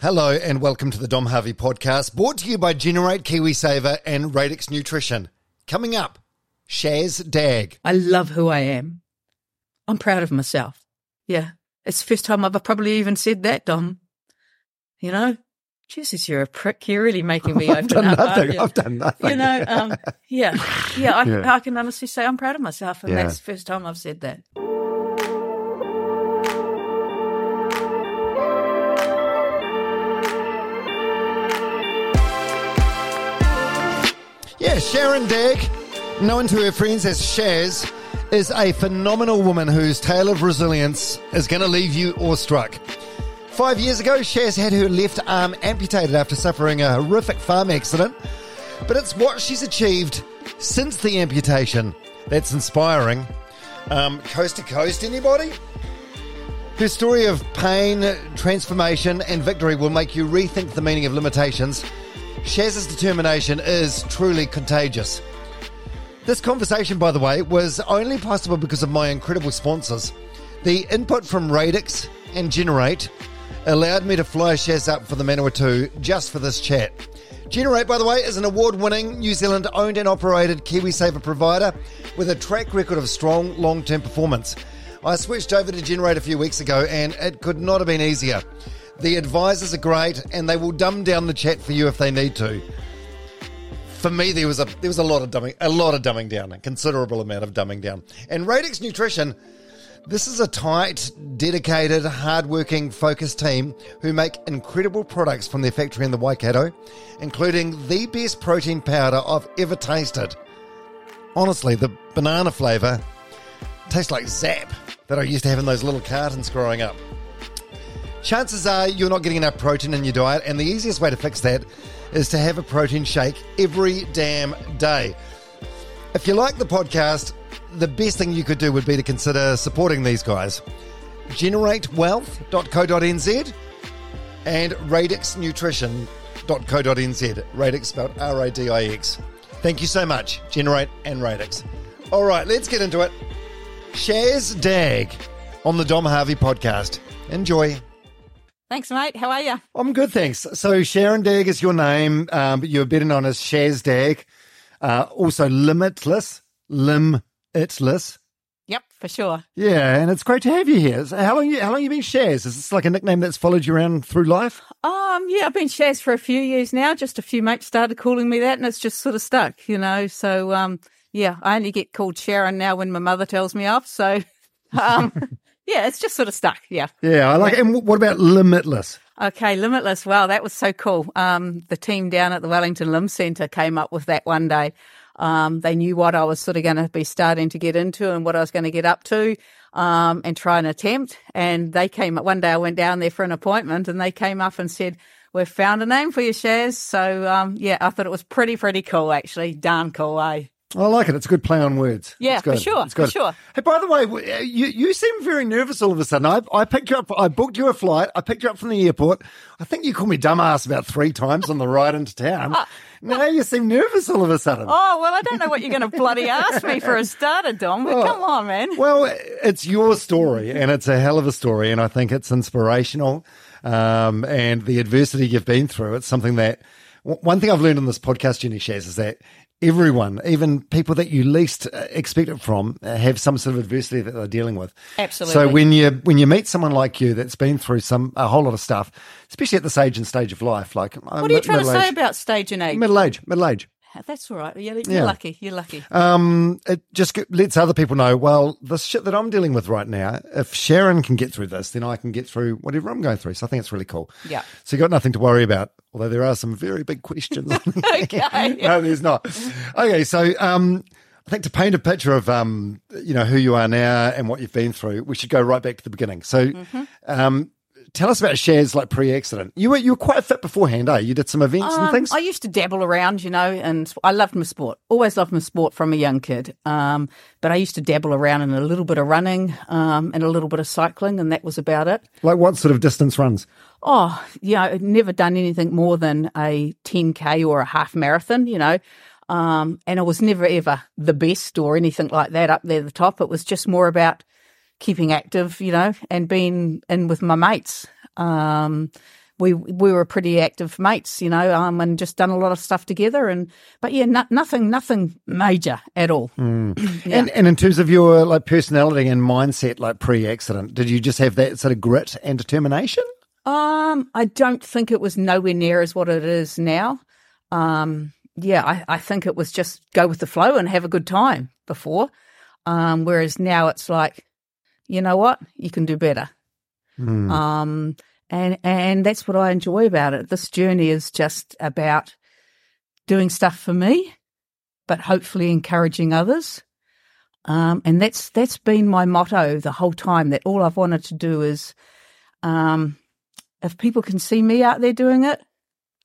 Hello and welcome to the Dom Harvey podcast, brought to you by Generate KiwiSaver and Radix Nutrition. Coming up, Shaz Dagg. I love who I am. I'm proud of myself. Yeah. It's the first time I've probably even said that, Dom. You know? Jesus, you're a prick. You're really making me I've open done up. nothing. I've done nothing. You know, um, yeah. Yeah I, Yeah. I can honestly say I'm proud of myself, and Yeah. that's the first time I've said that. Sharon Dagg, known to her friends as Shaz, is a phenomenal woman whose tale of resilience is going to leave you awestruck. Five years ago, Shaz had her left arm amputated after suffering a horrific farm accident. But it's what she's achieved since the amputation that's inspiring. Um, coast to coast, anybody? Her story of pain, transformation, and victory will make you rethink the meaning of limitations. Shaz's determination is truly contagious. This conversation, by the way, was only possible because of my incredible sponsors. The input from Radix and Generate allowed me to fly Shaz up for the Manawatu just for this chat. Generate, by the way, is an award winning New Zealand owned and operated KiwiSaver provider with a track record of strong long term performance. I switched over to Generate a few weeks ago and it could not have been easier. The advisors are great and they will dumb down the chat for you if they need to. For me, there was a there was a lot of dumbing, a lot of dumbing down, a considerable amount of dumbing down. And Radix Nutrition, this is a tight, dedicated, hardworking, focused team who make incredible products from their factory in the Waikato, including the best protein powder I've ever tasted. Honestly, the banana flavour tastes like Zap that I used to have in those little cartons growing up. Chances are you're not getting enough protein in your diet, and the easiest way to fix that is to have a protein shake every damn day. If you like the podcast, the best thing you could do would be to consider supporting these guys. GenerateWealth.co.nz and RadixNutrition.co.nz. Radix spelled R A D I X. Thank you so much, Generate and Radix. All right, let's get into it. Shaz Dagg on the Dom Harvey podcast. Enjoy. Thanks, mate. How are you? I'm good, thanks. So Sharon Dagg is your name, um, but you're better known as Shaz Dagg. Uh, also Limitless, Limitless. Yep, for sure. Yeah, and it's great to have you here. So how long you how long you been Shaz? Is this like a nickname that's followed you around through life? Um, yeah, I've been Shaz for a few years now. Just a few mates started calling me that, and it's just sort of stuck, you know. So, um, yeah, I only get called Sharon now when my mother tells me off. So, um, yeah, it's just sort of stuck. Yeah. Yeah, I like it. And what about Limitless? Okay, Limitless. Wow, that was so cool. Um, the team down at the Wellington Limb Centre came up with that one day. Um, they knew what I was sort of going to be starting to get into and what I was going to get up to, um, and try and attempt. And they came up one day. I went down there for an appointment, and they came up and said, "We've found a name for your shares. So, um, yeah, I thought it was pretty, pretty cool, actually. Darn cool, eh? I like it. It's a good play on words. Yeah, It's good. for sure, It's good. for sure. Hey, by the way, uh, you you seem very nervous all of a sudden. I I picked you up. I booked you a flight. I picked you up from the airport. I think you called me dumbass about three times on the ride into town. now you seem nervous all of a sudden. Oh well, I don't know what you're going to bloody ask me for a starter, Dom. But come on, man. Well, it's your story, and it's a hell of a story, and I think it's inspirational. Um, and the adversity you've been through, it's something that one thing I've learned on this podcast, Jenny Shaz, is that everyone, even people that you least uh, expect it from, uh, have some sort of adversity that they're dealing with. Absolutely. So when you when you meet someone like you that's been through some a whole lot of stuff, especially at this age and stage of life, like What are you trying to say about stage and age? middle age? Middle age. That's all right. You're, you're Yeah. lucky. You're lucky. Um, it just lets other people know. Well, the shit that I'm dealing with right now. If Sharon can get through this, then I can get through whatever I'm going through. So I think it's really cool. Yeah. So you got nothing to worry about. Although there are some very big questions. Okay. no, there's not. Okay, so um, I think to paint a picture of um, you know who you are now and what you've been through, we should go right back to the beginning. So, Mm-hmm. um, tell us about Shaz like pre-accident. You were you were quite fit beforehand, eh? You did some events and Um, things. I used to dabble around, you know, and I loved my sport. Always loved my sport from a young kid. Um, but I used to dabble around in a little bit of running um, and a little bit of cycling, and that was about it. like what sort of distance runs? Oh, yeah, I'd never done anything more than a 10K or a half marathon, you know. Um, and I was never ever the best or anything like that up there at the top. It was just more about keeping active, you know, and being in with my mates. Um, we we were pretty active mates, you know, um, and just done a lot of stuff together. And but yeah, no, nothing nothing major at all. And and in terms of your like personality and mindset, like pre-accident, did you just have that sort of grit and determination? Um, I don't think it was nowhere near as what it is now. Um, yeah, I, I think it was just go with the flow and have a good time before. Um, whereas now it's like, you know what, you can do better. Um, and and that's what I enjoy about it. This journey is just about doing stuff for me, but hopefully encouraging others. Um, and that's that's been my motto the whole time. That all I've wanted to do is, um, if people can see me out there doing it,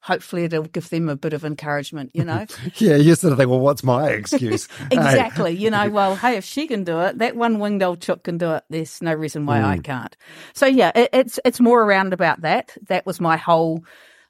hopefully it'll give them a bit of encouragement. You know, Yeah, you sort of think, well, what's my excuse? Exactly. You know, well, hey, if she can do it, that one winged old chook can do it. There's no reason why Mm. I can't. So yeah, it, it's it's more around about that. That was my whole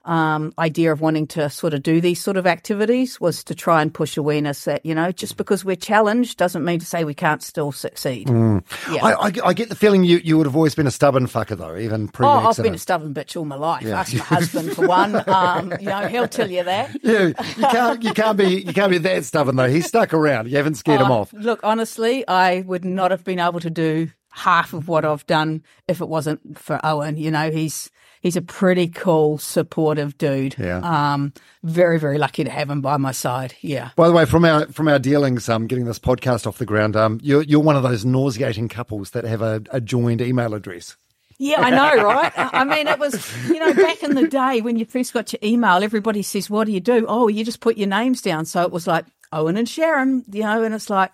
um, idea of wanting to sort of do these sort of activities was to try and push awareness that you know just because we're challenged doesn't mean to say we can't still succeed. Mm. Yeah. I, I, I get the feeling you, you would have always been a stubborn fucker though, even Oh, pre-accident. I've been a stubborn bitch all my life. Ask my husband for one. Um, you know, he'll tell you that. Yeah, you can't you can't be you can't be that stubborn though. He's stuck around. You haven't scared him Oh, off. Look, honestly, I would not have been able to do half of what I've done if it wasn't for Owen. You know, he's he's a pretty cool, supportive dude. Yeah. Um, very, very lucky to have him by my side. Yeah. By the way, from our from our dealings, um, getting this podcast off the ground, um, you're you're one of those nauseating couples that have a, a joined email address. Yeah, I know, right? I I mean, it was, you know, back in the day when you first got your email, everybody says, What do you do? Oh, you just put your names down. So it was like Owen and Sharon, you know, and it's like,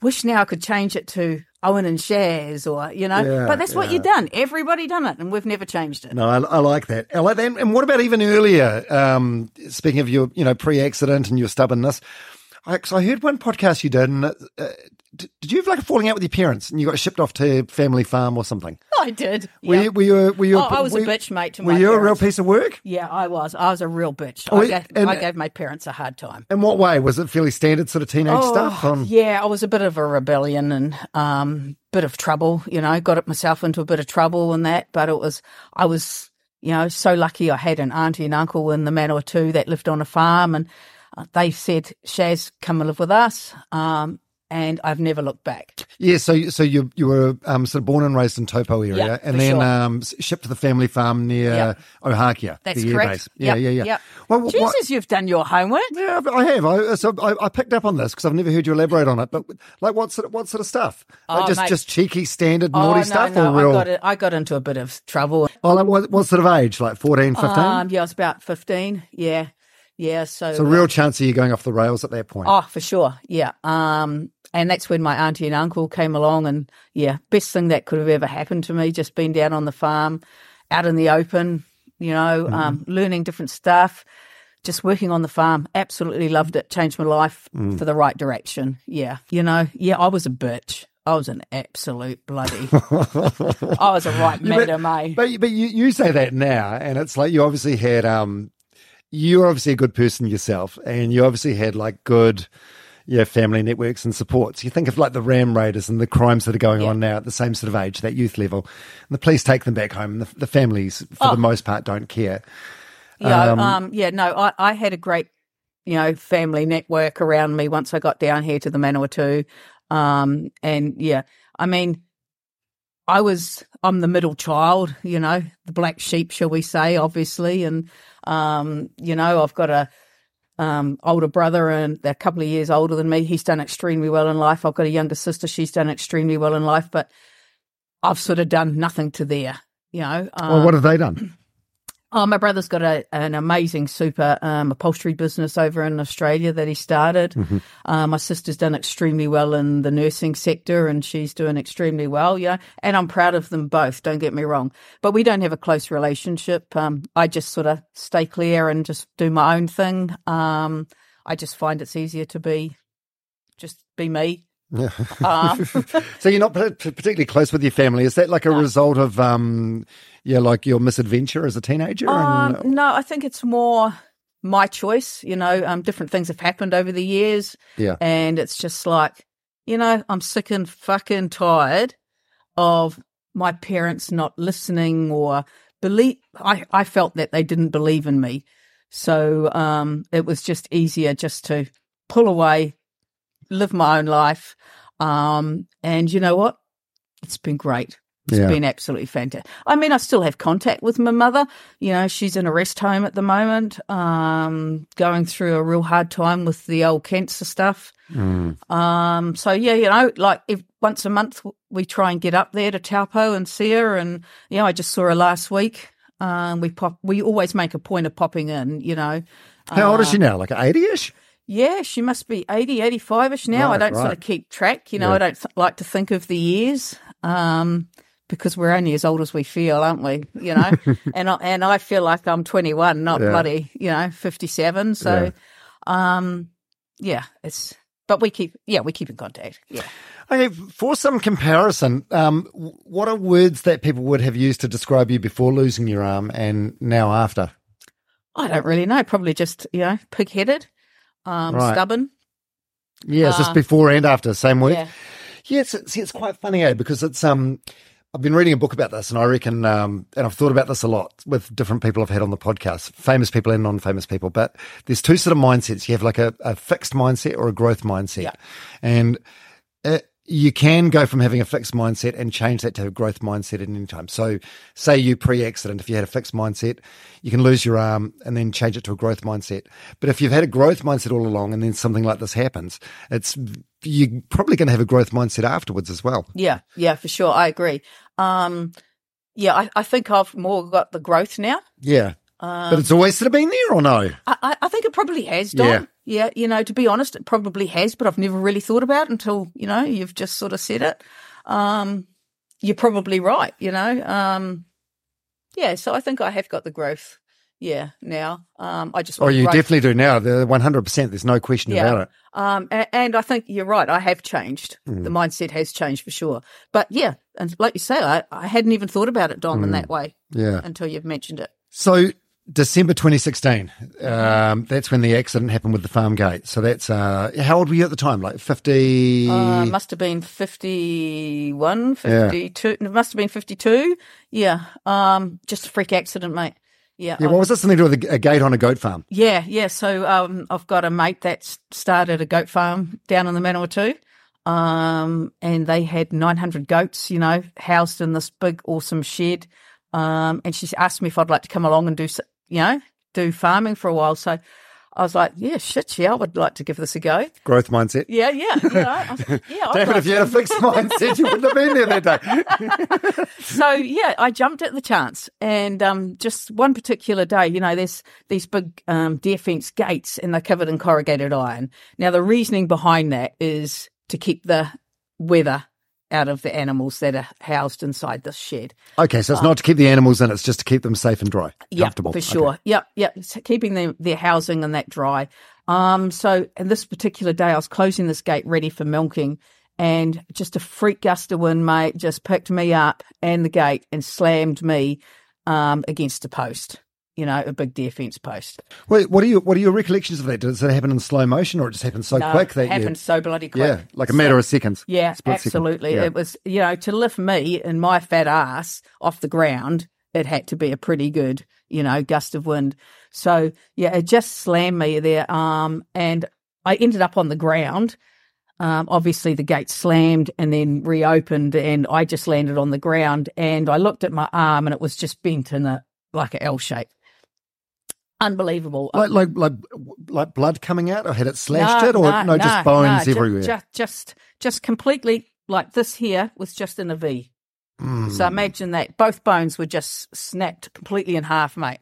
wish now I could change it to Owen and Shaz or, you know, Yeah, but that's what yeah. you've done. Everybody done it and we've never changed it. No, I, I like that. I like that. And, and what about even earlier? Um, speaking of your, you know, pre-accident and your stubbornness, I, 'cause I heard one podcast you did, and uh, did, did you have like a falling out with your parents, and you got shipped off to family farm or something? I did. Were Yeah. you? Were you? Were you Oh, I was a were you- bitch, mate, to my Were you a real piece of work? Yeah, I was. I was a real bitch. Oh, I, gave, and- I gave my parents a hard time. In what way? Was it fairly standard sort of teenage stuff? Um, Yeah, I was a bit of a rebellion and um, bit of trouble. You know, got myself into a bit of trouble and that. But it was, I was, you know, so lucky. I had an auntie and uncle in the Manawatu that lived on a farm, and they said, "Shaz, come and live with us." Um, and I've never looked back. Yeah, so you- so you you were um, sort of born and raised in Taupo area, Yeah, and then sure. um, shipped to the family farm near Yeah. Ohakea, That's the correct. base. Yeah, Yep, yeah, yeah. Yep. Well, what- Jesus, you've done your homework. yeah, I have. I, so I, I picked up on this because I've never heard you elaborate on it. But like, what sort of what sort of stuff? Like Oh, just mate. just cheeky, standard, naughty oh stuff, no, no, or real? I got it. I got into a bit of trouble. Oh, like what, what sort of age? Like 14, 15? Um, yeah, I was about fifteen. Yeah, yeah. So, it's so, a real chance of you going off the rails at that point. Oh, for sure. Yeah. Um, and that's when my auntie and uncle came along, and yeah, best thing that could have ever happened to me. Just being down on the farm, out in the open, you know, Mm-hmm. um, learning different stuff. Just working on the farm, absolutely loved it. Changed my life Mm. for the right direction. Yeah, you know, yeah, I was a bitch. I was an absolute bloody. I was a right madam, eh? But but you, you say that now, and it's like you obviously had um, you're obviously a good person yourself, and you obviously had like good, yeah, family networks and supports. You think of like the Ram Raiders and the crimes that are going on now at the same sort of age, that youth level, and the police take them back home. And the, the families, for Oh. the most part, don't care. Yeah, Um, um, yeah, no, I, I had a great, you know, family network around me once I got down here to the Manawatu. Um, and yeah, I mean, I was, I'm the middle child, you know, the black sheep, shall we say, obviously. And, um, you know, I've got a, um, older brother and they're a couple of years older than me. He's done extremely well in life. I've got a younger sister. She's done extremely well in life, but I've sort of done nothing to there, you know. Um, well, what have they done? Oh, my brother's got a, an amazing super um, upholstery business over in Australia that he started. Uh, my sister's done extremely well in the nursing sector and she's doing extremely well, yeah. And I'm proud of them both, don't get me wrong. But we don't have a close relationship. Um, I just sort of stay clear and just do my own thing. Um, I just find it's easier to be, just be me. Yeah. Um, so you're not par- particularly close with your family. Is that like a result of, um, yeah, like your misadventure as a teenager? Um, and, no, I think it's more my choice. You know, um, different things have happened over the years, yeah. and it's just like, you know, I'm sick and fucking tired of my parents not listening or believe. I I felt that they didn't believe in me, so um, it was just easier just to pull away, live my own life, um, and you know what? It's been great. It's Yeah. been absolutely fantastic. I mean, I still have contact with my mother. You know, she's in a rest home at the moment, um, going through a real hard time with the old cancer stuff. Um, so yeah, you know, like if once a month we try and get up there to Taupo and see her, and you know, I just saw her last week. Um, we pop, we always make a point of popping in. You know, How old is she now? Like 80 ish? Yeah, she must be 80, 85 ish now. I don't sort of keep track. You know, Yeah. I don't like to think of the years. Um, because we're only as old as we feel, aren't we? You know, and I, and I feel like I'm 21, not Yeah. bloody, you know, 57. So, um, yeah, it's, but we keep, yeah, we keep in contact. Yeah. Okay, for some comparison, um, what are words that people would have used to describe you before losing your arm and now after? I don't really know. Probably just, you know, pig headed, um, Right. stubborn. Yeah, it's just Uh, before and after, same word. Yeah. Yeah, it's, see, it's quite funny, eh? Because it's um, I've been reading a book about this, and I reckon, um, and I've thought about this a lot with different people I've had on the podcast, famous people and non-famous people. But there's two sort of mindsets. You have like a, a fixed mindset or a growth mindset, Yeah. and you can go from having a fixed mindset and change that to a growth mindset at any time. So, say you pre-accident, if you had a fixed mindset, you can lose your arm and then change it to a growth mindset. But if you've had a growth mindset all along, and then something like this happens, it's you're probably going to have a growth mindset afterwards as well. Yeah. Yeah, for sure. I agree. Um, yeah, I, I think I've more got the growth now. Yeah, Um, but it's always sort of been there, or no? I, I- think it probably has, Dom. Yeah. Yeah. you know, to be honest, it probably has, but I've never really thought about it until, you know, you've just sort of said it. Um, you're probably right, you know. Um, yeah, so I think I have got the growth. Yeah, now. Um, I just Oh, you growth. definitely do now. The one hundred percent. There's no question Yeah. about it. Um, and, and I think you're right. I have changed. Mm. The mindset has changed for sure. But yeah, and like you say, I, I hadn't even thought about it, Dom, in that way Mm. Yeah. until you've mentioned it. So December 2016. Um, that's when the accident happened with the farm gate. So that's uh, how old were you at the time? Like 50. Uh, must have been 51, 52. It must have been 52. Yeah. Um, just a freak accident, mate. Yeah. yeah. What was this something to do with a, a gate on a goat farm? Yeah, yeah. So um, I've got a mate that started a goat farm down in the Manawatu. Um, and they had 900 goats, you know, housed in this big, awesome shed. Um, and she asked me if I'd like to come along and do, you know, do farming for a while. So I was like, yeah, shit, yeah, I would like to give this a go. Growth mindset. Yeah, yeah, you know, was yeah. I'd David, like if you had a fixed mindset, you wouldn't have been there that day. so yeah, I jumped at the chance, and um, just one particular day, you know, there's these big um, deer fence gates, and they're covered in corrugated iron. Now, the reasoning behind that is to keep the weather out of the animals that are housed inside this shed. Okay, so it's not to keep the animals in, it's just to keep them safe and dry. Yep, comfortable. for Okay. sure. Yep, yep. It's keeping them, their housing and that dry. Um, so, and this particular day, I was closing this gate ready for milking, and just a freak gust of wind, mate, just picked me up and the gate and slammed me um, against a post. You know, a big deer fence post. Wait, what are your what are your recollections of that? Does it happen in slow motion or it just happened so No, quick that it happened you so bloody quick. Yeah, like a matter of seconds. Yeah, Split second. absolutely. Yeah. It was, you know, to lift me and my fat ass off the ground, it had to be a pretty good, you know, gust of wind. So, yeah, it just slammed me there. Um, and I ended up on the ground. Um, obviously, the gate slammed and then reopened, and I just landed on the ground. And I looked at my arm, and it was just bent in a like an L shape. Unbelievable. Like like like like blood coming out, or had it slashed No, it, or no, no, just no, bones everywhere. ju- just, just completely like this here was just in a V. Mm. So imagine that both bones were just snapped completely in half, mate.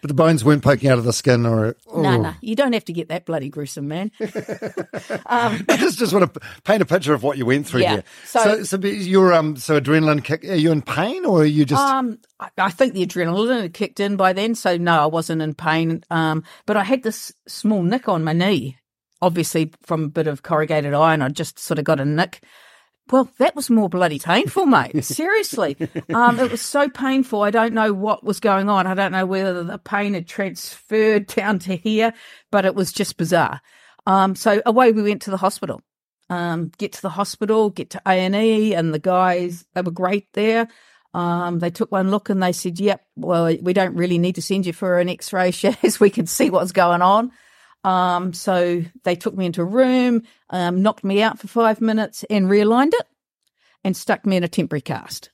But the bones weren't poking out of the skin or. Oh. No, no, you don't have to get that bloody gruesome, man. um, I just, just want to paint a picture of what you went through Yeah. So- So, so, your um, so adrenaline kick. Are you in pain or are you just? Um, I, I think the adrenaline had kicked in by then, so no, I wasn't in pain. Um, but I had this small nick on my knee, obviously from a bit of corrugated iron. I just sort of got a nick. Well, that was more bloody painful, mate. Seriously, um, it was so painful. I don't know what was going on. I don't know whether the pain had transferred down to here, but it was just bizarre. Um, so away we went to the hospital. Um, get to the hospital, get to A and E, and the guys they were great there. Um, they took one look and they said, "Yep, well, we don't really need to send you for an X-ray, Shaz. We can see what's going on." Um, so they took me into a room, um, knocked me out for five minutes, and realigned it, and stuck me in a temporary cast.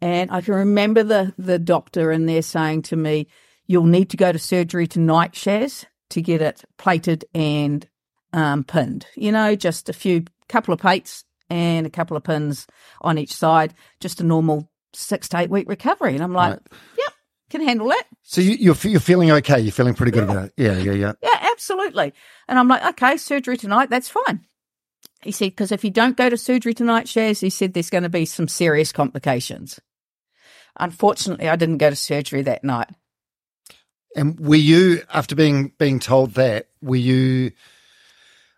And I can remember the the doctor in there saying to me, "You'll need to go to surgery tonight, Shaz, to get it plated and um, pinned. You know, just a few couple of plates and a couple of pins on each side, just a normal six to eight week recovery." And I'm like, Right. "Yep, can handle that." so you, you're you're feeling okay. You're feeling pretty good about it. Yeah, yeah, yeah. Yeah, absolutely. And I'm like, okay, surgery tonight, that's fine. He said, because if you don't go to surgery tonight, Shaz, he said there's going to be some serious complications. Unfortunately, I didn't go to surgery that night. And were you after being being told that? Were you?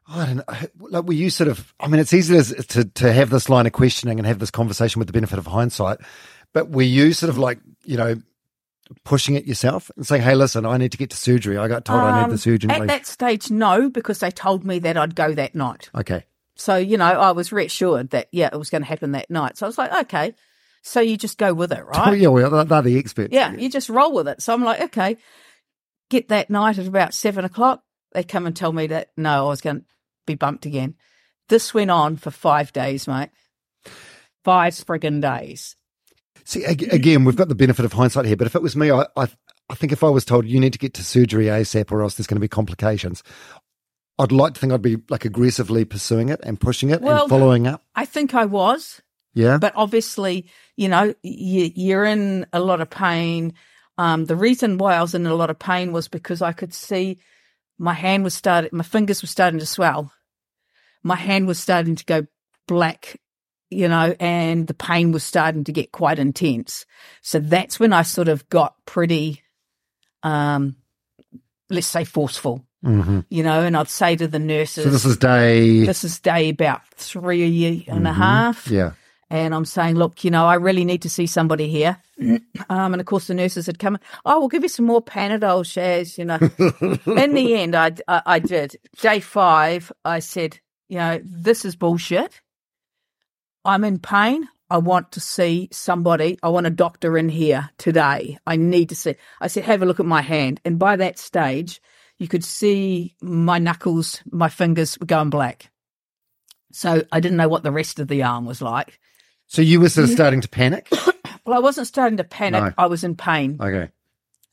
I don't know. Like, were you sort of? I mean, it's easy to, to to have this line of questioning and have this conversation with the benefit of hindsight. But were you sort of like you know pushing it yourself and saying, "Hey, listen, I need to get to surgery. I got told I need Um, the surgeon." At that stage, no, because they told me that I'd go that night. okay, So, you know, I was reassured that, yeah, it was going to happen that night. So I was like, okay. So you just go with it, oh, right? yeah, well, they're- they're the experts. Yeah, you just roll with it. So I'm like, okay, get that night at about seven o'clock. They come and tell me that no, I was going to be bumped again. This went on for five days, mate. Five friggin' days. See, again, we've got the benefit of hindsight here, but if it was me, I, I, I think if I was told you need to get to surgery ASAP or else there's going to be complications, I'd like to think I'd be like aggressively pursuing it and pushing it Well- and following up. I think I was, Yeah. but obviously, you know, you, you're in a lot of pain. Um, the reason why I was in a lot of pain was because I could see my hand was starting, my fingers were starting to swell. My hand was starting to go black, you know, and the pain was starting to get quite intense. So that's when I sort of got pretty, um, let's say forceful, hmm you know, and I'd say to the nurses, So this is day. this is day about three and a Mhm. half. Yeah. And I'm saying, look, you know, I really need to see somebody here. Um, and of course, the nurses had come. Oh, we'll give you some more Panadol, Shaz. You know, in the end, I, I I did. Day five, I said, you know, this is bullshit. I'm in pain. I want to see somebody. I want a doctor in here today. I need to see. I said, have a look at my hand. And by that stage, you could see my knuckles, my fingers were going black. So I didn't know what the rest of the arm was like. So you were sort of starting to panic. Well, I wasn't starting to panic. No. I was in pain. Okay.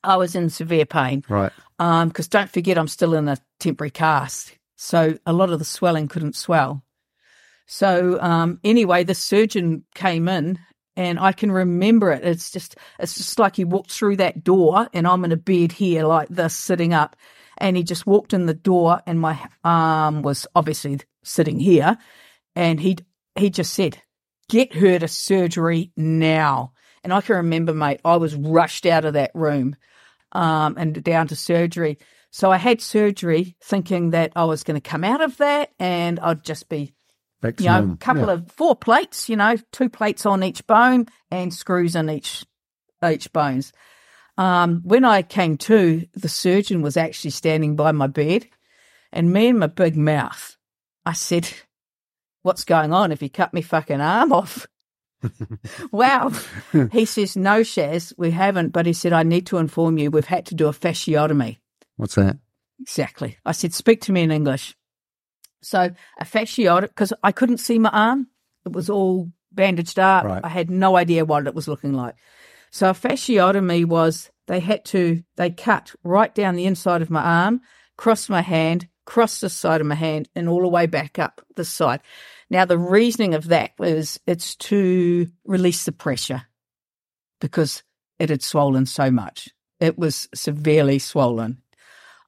I was in severe pain. Right. Um, because don't forget, I'm still in a temporary cast, so a lot of the swelling couldn't swell. So um, anyway, the surgeon came in, and I can remember it. It's just, it's just like he walked through that door, and I'm in a bed here like this, sitting up, and he just walked in the door, and my arm was obviously sitting here, and he he just said, "Get her to surgery now." And I can remember, mate, I was rushed out of that room um, and down to surgery. So I had surgery thinking that I was going to come out of that and I'd just be, Back you know, a couple Yeah. of four plates, you know, two plates on each bone and screws in each each bones. Um, when I came to, the surgeon was actually standing by my bed, and me and my big mouth, I said, "What's going on? If you cut me fucking arm off?" wow. he says, "No, Shaz, we haven't." But he said, "I need to inform you, we've had to do a fasciotomy." What's that? Exactly. I said, "Speak to me in English." So a fasciotomy because I couldn't see my arm; it was all bandaged up. Right. I had no idea what it was looking like. So a fasciotomy was they had to they cut right down the inside of my arm, cross my hand, cross the side of my hand, and all the way back up this side. Now the reasoning of that was it's to release the pressure because it had swollen so much. It was severely swollen.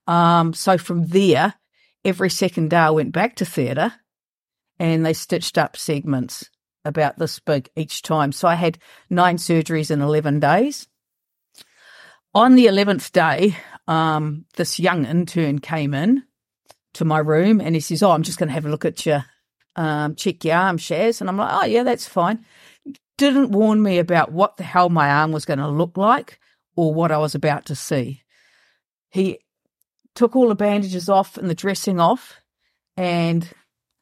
Um, so from there, every second day I went back to theatre and they stitched up segments about this big each time. So I had nine surgeries in 11 days. On the 11th day, um, this young intern came in to my room and he says, Oh, I'm just going to have a look at your, um, check your arm, Shaz. And I'm like, Oh, yeah, that's fine. Didn't warn me about what the hell my arm was going to look like or what I was about to see. He took all the bandages off and the dressing off. And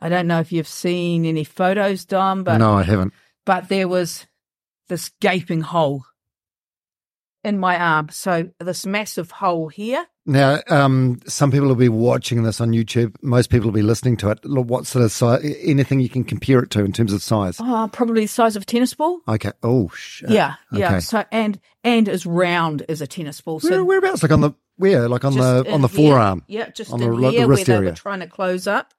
I don't know if you've seen any photos, Dom, but no, I haven't. but there was this gaping hole in my arm. So this massive hole here. Now, um, some people will be watching this on YouTube. Most people will be listening to it. What sort of size? Anything you can compare it to in terms of size? Oh, probably the size of a tennis ball. Okay. Oh, shit. Yeah, yeah. So and and as round as a tennis ball. So Where, whereabouts? Like on the where? Like on just the on the here. forearm. Yeah, just On in the- like the wrist where they area. were trying to close up.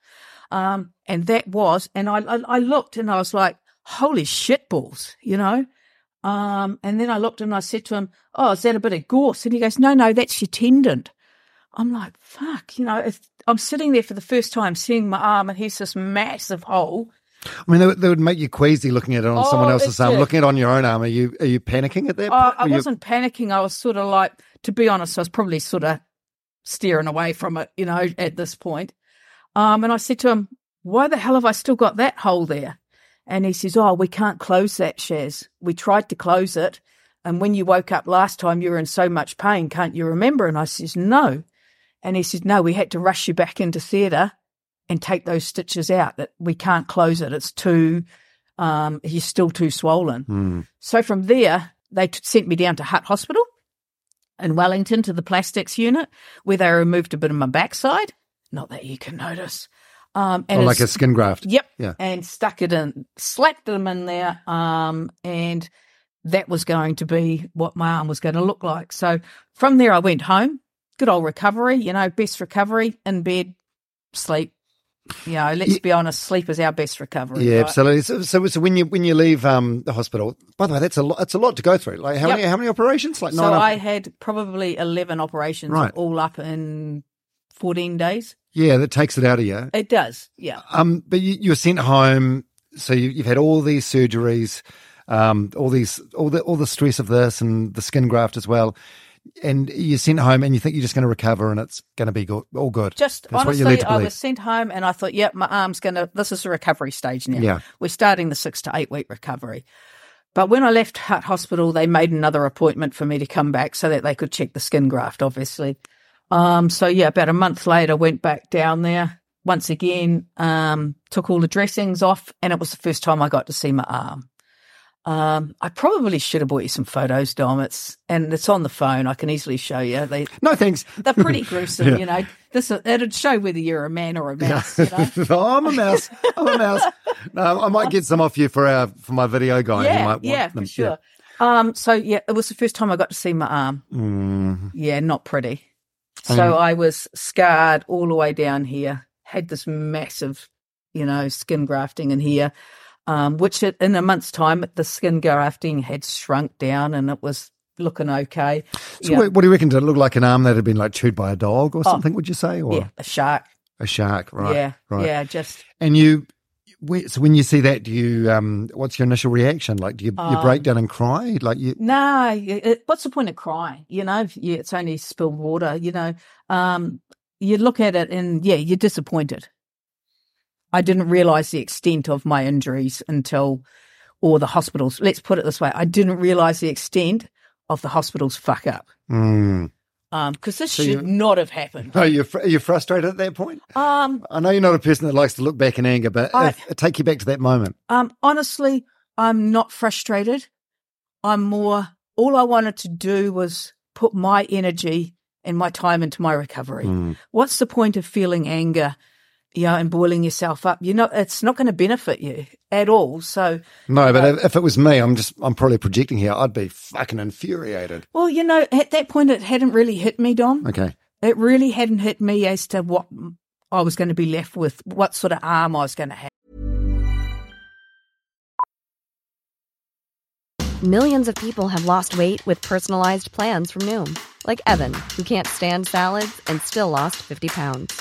Um, and that was, and I, I, I looked and I was like, holy shit balls, you know? Um, and then I looked and I said to him, oh, is that a bit of gorse? And he goes, no, no, that's your tendon. I'm like, fuck, you know, if I'm sitting there for the first time seeing my arm and here's this massive hole. I mean, they, would- they would make you queasy looking at it on Oh, someone else's arm. did. Looking at it on your own arm, are you are you panicking at that? Oh, point? I wasn't panicking. I was sort of like, to be honest, I was probably sort of steering away from it, you know, at this point. Um, and I said to him, why the hell have I still got that hole there? And he says, oh, we can't close that, Shaz. We tried to close it. And when you woke up last time, you were in so much pain. Can't you remember? And I says, no. And he says, no, we had to rush you back into theatre and take those stitches out. That we can't close it. It's too, um, he's still too swollen. Hmm. So from there, they t- sent me down to Hutt Hospital in Wellington to the plastics unit where they removed a bit of my backside. Not that you can notice. Um, and Or like a skin graft. Yep. Yeah. And stuck it in, slapped them in there. Um, and that was going to be what my arm was going to look like. So from there, I went home. Good old recovery, you know, best recovery in bed, sleep. You know, let's Ye- be honest, sleep is our best recovery. Yeah, right? absolutely. So, so, so when you when you leave um, the hospital, by the way, that's a lot. It's a lot to go through. Like how Yep. many how many operations? Like So I had probably 11 operations Right. all up in 14 days. yeah, that takes it out of you. It does. Yeah. Um, but you, you were sent home. So you, you've had all these surgeries, um, all these all the all the stress of this and the skin graft as well. And you're sent home, and you think you're just going to recover, and it's going to be good, all good. Just That's honestly, I was sent home and I thought, yep, my arm's going to, this is the recovery stage now. Yeah. We're starting the six to eight week recovery. But when I left Hutt Hospital, they made another appointment for me to come back so that they could check the skin graft, obviously. Um, so yeah, about a month later, went back down there once again, um, took all the dressings off, and it was the first time I got to see my arm. Um, I probably should have bought you some photos, Dom. It's and it's on the phone. I can easily show you. They no thanks. they're pretty gruesome, Yeah. you know. This it'd show whether you're a man or a mouse. You know? oh, I'm a mouse. I'm a mouse. No, I might get some off you for our for my video guy. yeah, might want yeah, them. for sure. Um, so yeah, it was the first time I got to see my arm. Mm. Yeah, not pretty. Mm. So I was scarred all the way down here. Had this massive, you know, skin grafting in here, um, which it, in a month's time, the skin grafting had shrunk down and it was looking okay. So yeah, what, what do you reckon? Did it look like an arm that had been like chewed by a dog or something? Would you say, or Oh. yeah, a shark. a shark? Right. yeah, Right. yeah, just And you, so when you see that, do you? Um, what's your initial reaction? Like, do you, you Um, break down and cry? Like you? No, it, what's the point of crying? You know, you, it's only spilled water. You know, um, you look at it and yeah, you're disappointed. I didn't realize the extent of my injuries until, or the hospitals. Let's put it this way: I didn't realize the extent of the hospital's fuck up. Mm. Um, because this So should not have happened. No, you're fr- are frustrated at that point? Um, I know you're not a person that likes to look back in anger, but I- if, take you back to that moment. Um, honestly, I'm not frustrated. I'm more, all I wanted to do was put my energy and my time into my recovery. Mm. What's the point of feeling anger, you know, and boiling yourself up? You're not, it's not going to benefit you at all. So, No, but uh, if, if it was me, I'm just, I'm probably projecting here. I'd be fucking infuriated. well, you know, at that point, it hadn't really hit me, Dom. Okay. It really hadn't hit me as to what I was going to be left with, what sort of arm I was going to have. Millions of people have lost weight with personalized plans from Noom, Like Evan, who can't stand salads and still lost 50 pounds.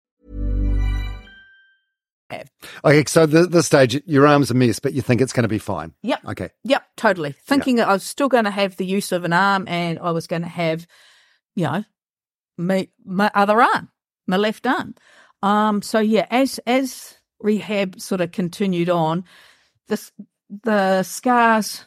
Okay, so the, this stage, your arm's a mess, but you think it's going to be fine. Yep. Okay. Yep, totally. Thinking that I was still going to have the use of an arm and I was going to have, you know, my, my other arm, my left arm. Um, so yeah, as, as rehab sort of continued on, the, the scars,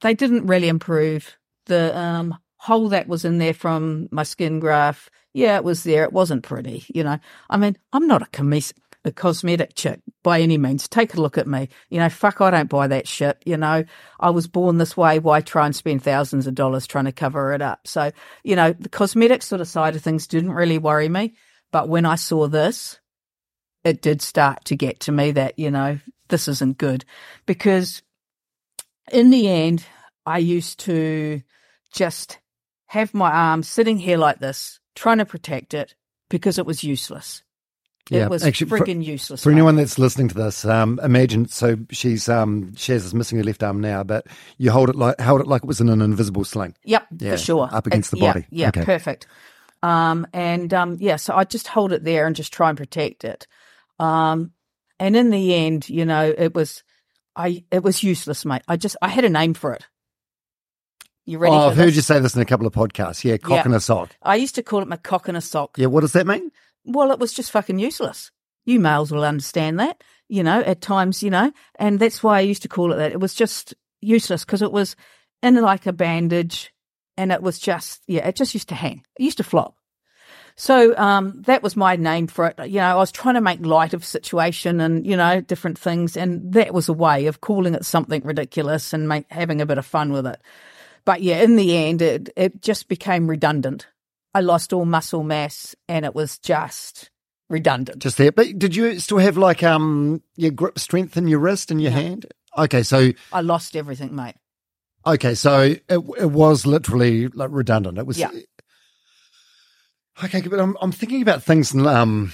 they didn't really improve. The, um, hole that was in there from my skin graft, yeah, it was there. It wasn't pretty, you know. I mean, I'm not a commis- a cosmetic chick by any means. Take a look at me. You know, fuck, I don't buy that shit. You know, I was born this way. Why try and spend thousands of dollars trying to cover it up? So, you know, the cosmetic sort of side of things didn't really worry me. But when I saw this, it did start to get to me that, you know, this isn't good because in the end, I used to just have my arm sitting here like this, trying to protect it because it was useless. Yeah, it was actually, for- useless. For mate. anyone that's listening to this, um, imagine so she's um, Shaz is missing her left arm now, but you hold it like held it like it was in an invisible sling. Yep, Yeah, for sure. up against the body. Yeah, Okay. perfect. Um, and um, yeah, so I just hold it there and just try and protect it. Um, and in the end, you know, it was I it was useless, mate. I just I had a name for it. You ready? oh, I've heard you say this in a couple of podcasts. Yeah, cock Yeah. and a sock. I used to call it my cock and a sock. Yeah, what does that mean? Well, it was just fucking useless. You males will understand that, you know, at times, you know, and that's why I used to call it that. It was just useless because it was in like a bandage and it was just, yeah, it just used to hang. It used to flop. So um, that was my name for it. You know, I was trying to make light of situation and you know different things, and that was a way of calling it something ridiculous and make, having a bit of fun with it. But yeah, in the end, it it just became redundant. I lost all muscle mass, and it was just redundant. Just there. But did you still have like um your grip strength in your wrist and your hand? Okay, so I lost everything, mate. okay, so it it was literally like redundant. It was Yeah. Okay, but I'm I'm thinking about things and um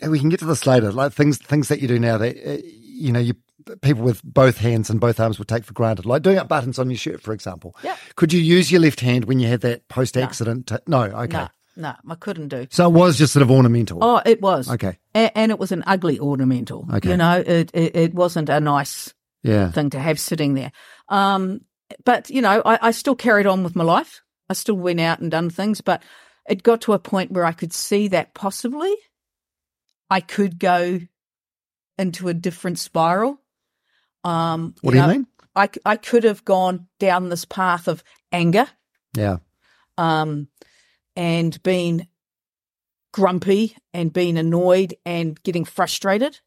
we can get to this later, like things things that you do now that uh, you know you people with both hands and both arms would take for granted, like doing up buttons on your shirt, for example. Yeah. Could you use your left hand when you had that post accident? No. okay. No, no, I couldn't do. So it was just sort of ornamental. Oh, it was Okay. A- and it was an ugly ornamental. Okay. you know, it, it it wasn't a nice Yeah. thing to have sitting there. Um, but you know, I, I still carried on with my life. I still went out and done things, but it got to a point where I could see that possibly I could go into a different spiral. Um, What do you know, mean? I, I could have gone down this path of anger Yeah. um, and been grumpy and being annoyed and getting frustrated.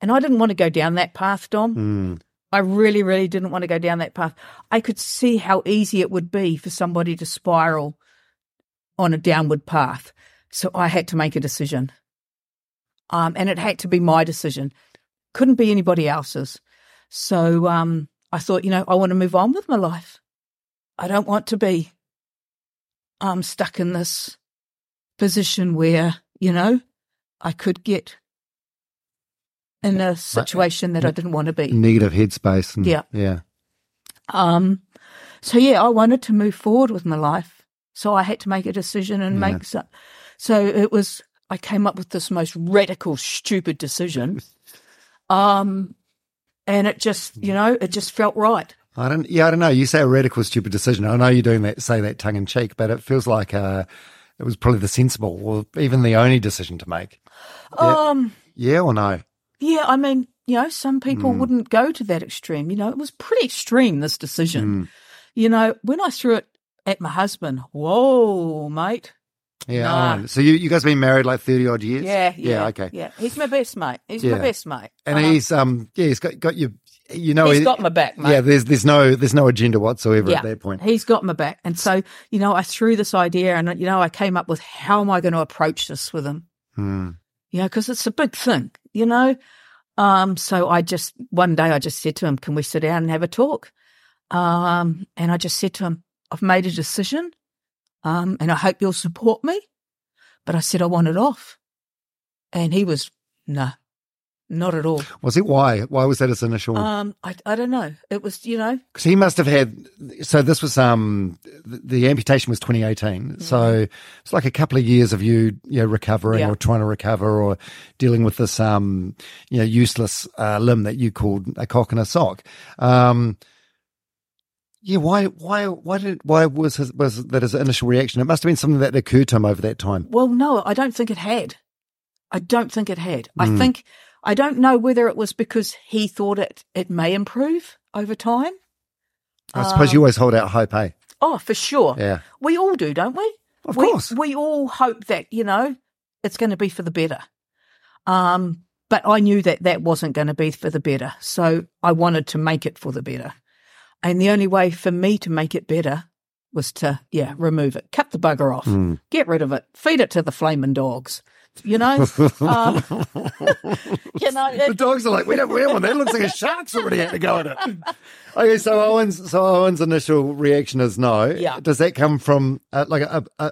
And I didn't want to go down that path, Dom. Mm. I really, really didn't want to go down that path. I could see how easy it would be for somebody to spiral on a downward path. So I had to make a decision. Um, and it had to be my decision. Couldn't be anybody else's. So um, I thought, you know, I want to move on with my life. I don't want to be um, stuck in this position where, you know, I could get in a situation that I didn't want to be. Negative headspace. And, Yeah. Yeah. Um, so yeah, I wanted to move forward with my life. So I had to make a decision and Yeah. make so, so it was, I came up with this most radical, stupid decision. Um, and it just, you know, it just felt right. I don't. Yeah, I don't know. You say a radical, stupid decision. I know you're doing that, say that tongue in cheek, but it feels like uh, it was probably the sensible, or even the only decision to make. Yeah. Um, Yeah or no? yeah, I mean, you know, some people Mm. wouldn't go to that extreme. You know, it was pretty extreme, this decision. Mm. You know, when I threw it at my husband, whoa, mate. Yeah. Nah. oh, so you, you guys been married like 30 odd years? Yeah, yeah. Yeah. Okay. Yeah. He's my best mate. He's Yeah. my best mate. And Uh, he's, um, yeah, he's got, got you, you know, he's he- got my back, mate. yeah, there's, there's no, there's no agenda whatsoever at that point. He's got my back. And so, you know, I threw this idea and, you know, I came up with how am I going to approach this with him? Hmm. you know, because it's a big thing, you know. Um, so I just one day I just said to him, "Can we sit down and have a talk?" Um, and I just said to him, "I've made a decision, um, and I hope you'll support me." But I said I want it off, and he was, "No, not at all." Was it why? Why was that his initial? Um, I I don't know. It was, you know, Because he must have had. So this was um the, the amputation was 2018. So it's like a couple of years of you you know recovering Yeah. or trying to recover or dealing with this um you know useless uh, limb that you called a cock and a sock. Um. Yeah, why, why, why did, why was his, was that his initial reaction? It must have been something that occurred to him over that time. Well, no, I don't think it had. I don't think it had. I Mm. think I don't know whether it was because he thought it it may improve over time. I suppose you Um, always hold out hope, eh? Oh, for sure. Yeah. We all do, don't we? Of we, course. We all hope that, you know, it's going to be for the better. Um, but I knew that that wasn't going to be for the better. So I wanted to make it for the better. And the only way for me to make it better was to, yeah, remove it, cut the bugger off, Hmm. get rid of it, feed it to the flaming dogs. You know, um, you know, The dogs are like, we don't, we don't want that. It looks like a shark's already had to go in it. Okay, so Owen's, so Owen's initial reaction is no. Yeah. Does that come from uh, like a, a,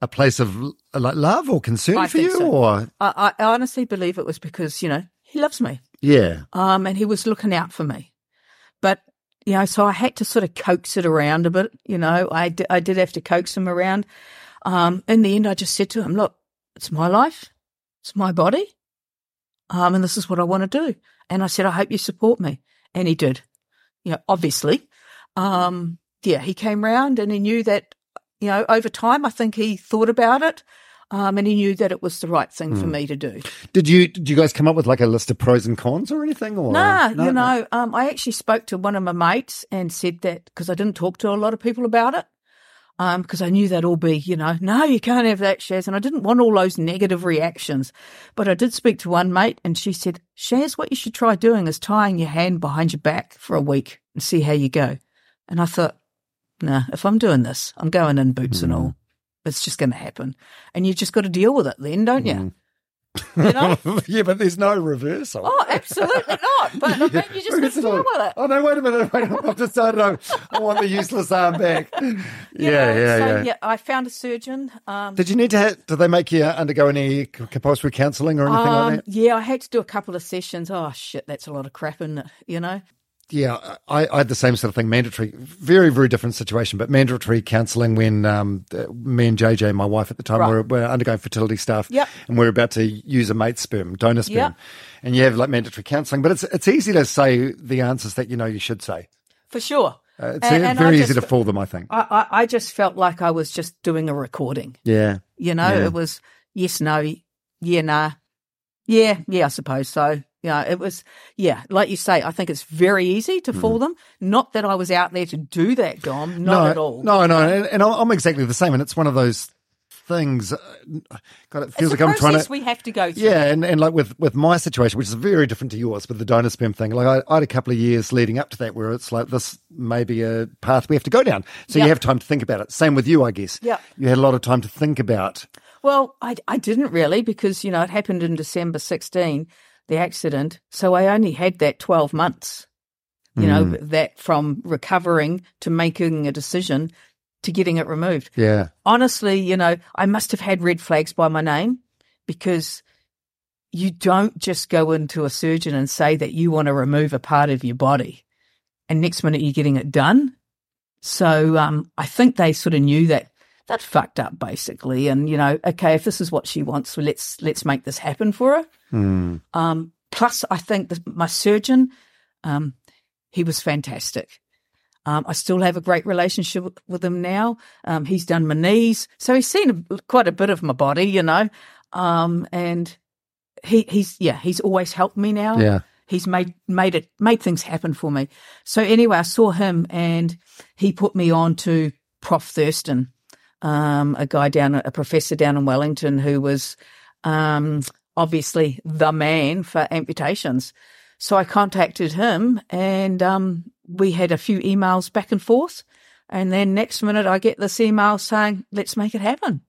a place of like love or concern I for you, so. or I, I honestly believe it was because you know he loves me. yeah, um, and he was looking out for me. You know, so I had to sort of coax it around a bit. You know, I I did have to coax him around. Um, in the end, I just said to him, "Look, it's my life, it's my body, um, and this is what I want to do." And I said, "I hope you support me," and he did. You know, obviously, um, yeah, he came round and he knew that. You know, over time, I think he thought about it. Um, and he knew that it was the right thing for me to do. did you did you guys come up with like a list of pros and cons or anything? Or Nah, No, you no. know, um, I actually spoke to one of my mates and said that because I didn't talk to a lot of people about it. Um, because I knew they'd all be, you know, no, you can't have that, Shaz. And I didn't want all those negative reactions. But I did speak to one mate and she said, Shaz, what you should try doing is tying your hand behind your back for a week and see how you go. And I thought, nah, if I'm doing this, I'm going in boots and all. It's just going to happen. And you've just got to deal with it then, don't you? You know? yeah, but there's no reversal. Oh, absolutely not. But I mean, you just got to deal with it. Oh no! Wait a minute! Wait, I've decided I, I want the useless arm back. Yeah, You yeah, so, yeah. I found a surgeon. Um, Did you need to? Ha- did they make you undergo any compulsory counselling or anything um, like that? yeah, I had to do a couple of sessions. Oh shit, that's a lot of crap, isn't it? You know. Yeah, I, I had the same sort of thing. Mandatory, very, very different situation, but mandatory counselling when um, me and JJ, my wife at the time, Right. were, were undergoing fertility stuff, Yep. and we are about to use a mate's sperm, donor sperm, Yep. and you have like mandatory counselling. But it's it's easy to say the answers that you know you should say. For sure. Uh, it's And- and very I easy just- to fool them. I think. I, I, I just felt like I was just doing a recording. Yeah. You know, Yeah. it was yes, no, yeah, nah, yeah, yeah. I suppose so. Yeah, it was. Yeah, like you say, I think it's very easy to fool them. Not that I was out there to do that, Dom. Not no, at all. No, no, and, and I'm exactly the same. And it's one of those things. uh, God, it feels like I'm trying to. we have to go through. Yeah, and, and like with, with my situation, which is very different to yours, with the donor sperm thing, like I, I had a couple of years leading up to that where it's like this may be a path we have to go down. So Yeah. you have time to think about it. Same with you, I guess. Yeah. You had a lot of time to think about. Well, I, I didn't really because, you know, it happened in December 16, the accident. So I only had that 12 months, you know, that from recovering to making a decision to getting it removed. Yeah. Honestly, you know, I must have had red flags by my name because you don't just go into a surgeon and say that you want to remove a part of your body and next minute you're getting it done. So um, I think they sort of knew that that fucked up basically, and you know, okay, if this is what she wants, so let's let's make this happen for her. Hmm. Um, plus, I think that my surgeon, um, he was fantastic. Um, I still have a great relationship with, with him now. Um, he's done my knees, so he's seen a, quite a bit of my body, you know. Um, and he he's yeah, he's always helped me now. Yeah. he's made made it made things happen for me. So anyway, I saw him and he put me on to Prof Thurston, um, a guy down a professor down in Wellington who was um, obviously the man for amputations. So I contacted him and um, we had a few emails back and forth. And then next minute I get this email saying, let's make it happen.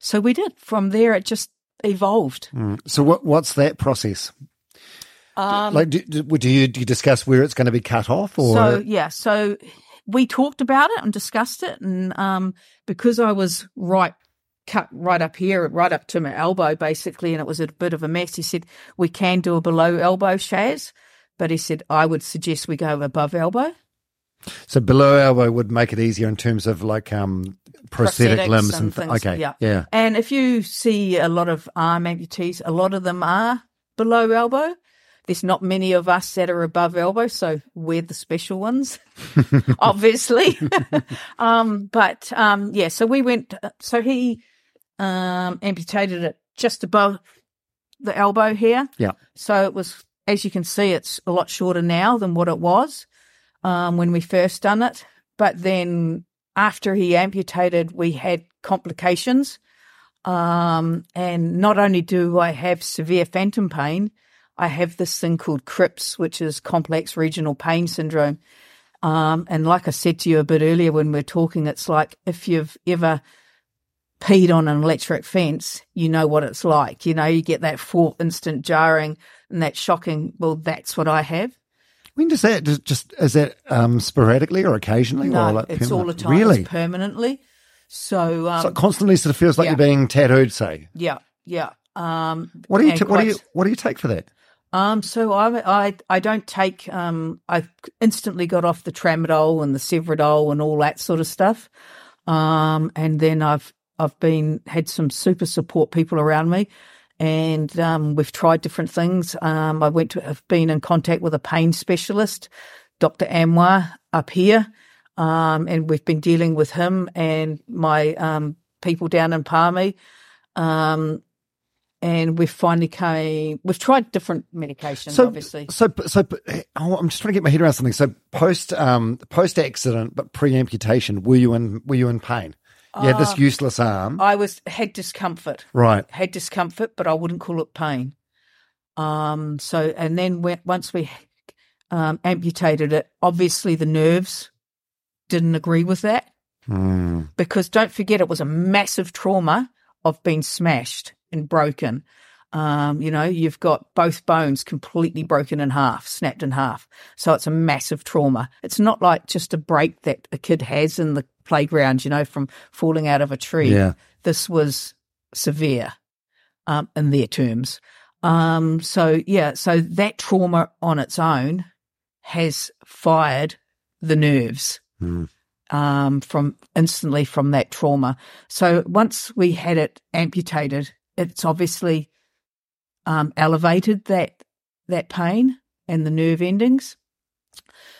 So we did. From there, it just evolved. So what what's that process? Um, like, do, do, do you do you discuss where it's going to be cut off, or So yeah, so we talked about it and discussed it, and um, because I was right cut right up here, right up to my elbow, basically, and it was a bit of a mess. He said we can do a below elbow shaz, but he said I would suggest we go above elbow. so below elbow would make it easier in terms of like um prosthetic limbs and, and th- things. okay, Yeah. yeah. And if you see a lot of arm amputees, a lot of them are below elbow. There's not many of us that are above elbow, so we're the special ones, obviously. um, but um, yeah, so we went. So he um, amputated it just above the elbow here. Yeah. So it was, as you can see, it's a lot shorter now than what it was um, when we first done it. But then after he amputated, we had complications. Um, and not only do I have severe phantom pain, I have this thing called CRIPS, which is complex regional pain syndrome. Um, and like I said to you a bit earlier when we are talking, it's like if you've ever peed on an electric fence, you know what it's like. You know, you get that full instant jarring and that shocking. Well, that's what I have. When does that just, just is that um sporadically or occasionally? No, or like it's all the time. Really? It's permanently. So, um, so it constantly sort of feels like yeah. you're being tattooed. Say, yeah, yeah. Um, what do you ta- what do you what do you take for that? Um, so I, I, I don't take. Um, I instantly got off the tramadol and the Sevredol and all that sort of stuff. Um, and then I've, I've been had some super support people around me, and um, we've tried different things. Um, I went to have been in contact with a pain specialist, Dr. Amwar up here, um, and we've been dealing with him and my um, people down in Palmy. And we've finally came. We've tried different medications, So, obviously. so, so, oh, I'm just trying to get my head around something. So, post, um, post accident, but pre amputation, were you in, were you in pain? You had this useless arm, I was had discomfort, right? had discomfort, but I wouldn't call it pain. Um. So, and then when, once we um, amputated it, obviously the nerves didn't agree with that Hmm. because don't forget it was a massive trauma of being smashed and broken. Um, you know, you've got both bones completely broken in half, snapped in half. So it's a massive trauma. It's not like just a break that a kid has in the playground, you know, from falling out of a tree. Yeah. This was severe, um, in their terms. Um, so yeah, so that trauma on its own has fired the nerves um, from instantly from that trauma. So once we had it amputated, it's obviously um, elevated that that pain and the nerve endings.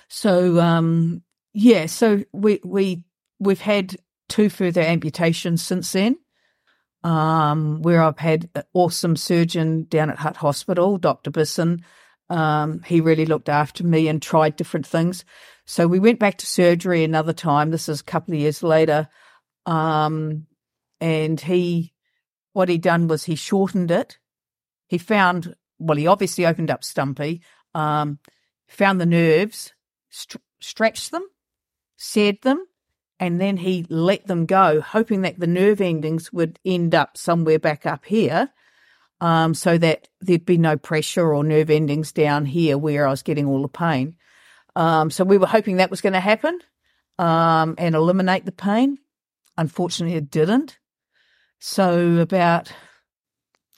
So um, yeah, so we we we've had two further amputations since then. Um, where I've had an awesome surgeon down at Hutt Hospital, Dr. Bisson. Um, he really looked after me and tried different things. So we went back to surgery another time. This is a couple of years later. Um, and he, what he done was he shortened it. He found, well, he obviously opened up Stumpy, um, found the nerves, str- stretched them, seared them, and then he let them go, hoping that the nerve endings would end up somewhere back up here. Um, so that there'd be no pressure or nerve endings down here where I was getting all the pain. Um, so we were hoping that was going to happen um, and eliminate the pain. Unfortunately, it didn't. So about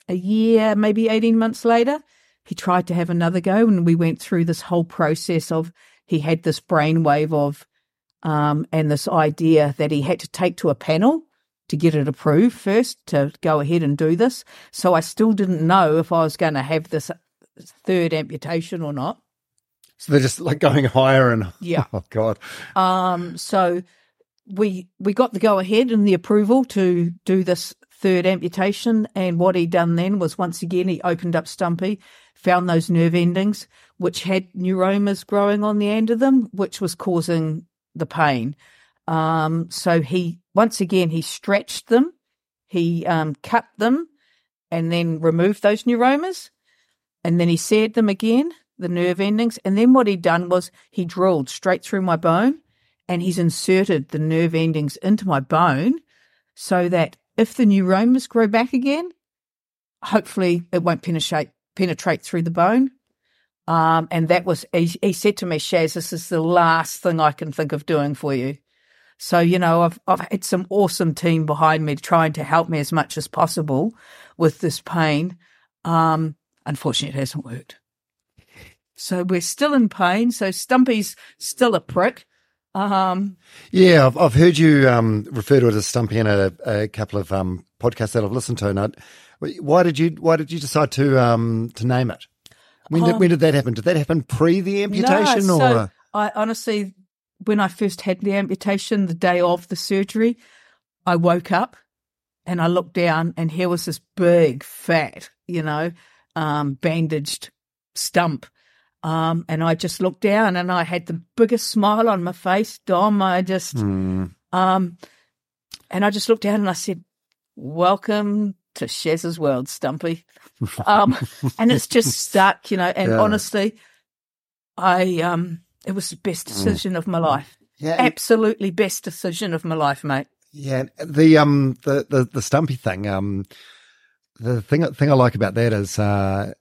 a year, maybe 18 months later, he tried to have another go, and we went through this whole process of he had this brainwave of um, and this idea that he had to take to a panel to get it approved first to go ahead and do this. So I still didn't know if I was going to have this third amputation or not. So they're just like going higher and Yeah. Oh God. Um, so we we got the go ahead and the approval to do this third amputation. And what he done then was once again he opened up Stumpy, found those nerve endings, which had neuromas growing on the end of them, which was causing the pain. Um, so he, once again, he stretched them, he um, cut them, and then removed those neuromas. And then he seared them again, the nerve endings. And then what he'd done was he drilled straight through my bone and he's inserted the nerve endings into my bone so that if the neuromas grow back again, hopefully it won't penetrate penetrate through the bone. Um, and that was he, said to me, Shaz, this is the last thing I can think of doing for you. So you know, I've I've had some awesome team behind me trying to help me as much as possible with this pain. Um, unfortunately, it hasn't worked. So we're still in pain. So Stumpy's still a prick. Um, Yeah, I've, I've heard you um, refer to it as Stumpy in a, a couple of um, podcasts that I've listened to. And why did you Why did you decide to um, to name it? When did, when did that happen? Did that happen pre the amputation, No, or so I honestly, when I first had the amputation, the day of the surgery, I woke up and I looked down, and here was this big, fat, you know, um, bandaged stump. Um, and I just looked down, and I had the biggest smile on my face. Dom, I just, Hmm. um, and I just looked down, and I said, "Welcome to Shaz's world, Stumpy." um, and it's just stuck, you know. And Yeah. honestly, I um, it was the best decision of my life. yeah, Absolutely best decision of my life, mate. Yeah, the um the the, the stumpy thing. Um, the thing thing I like about that is uh,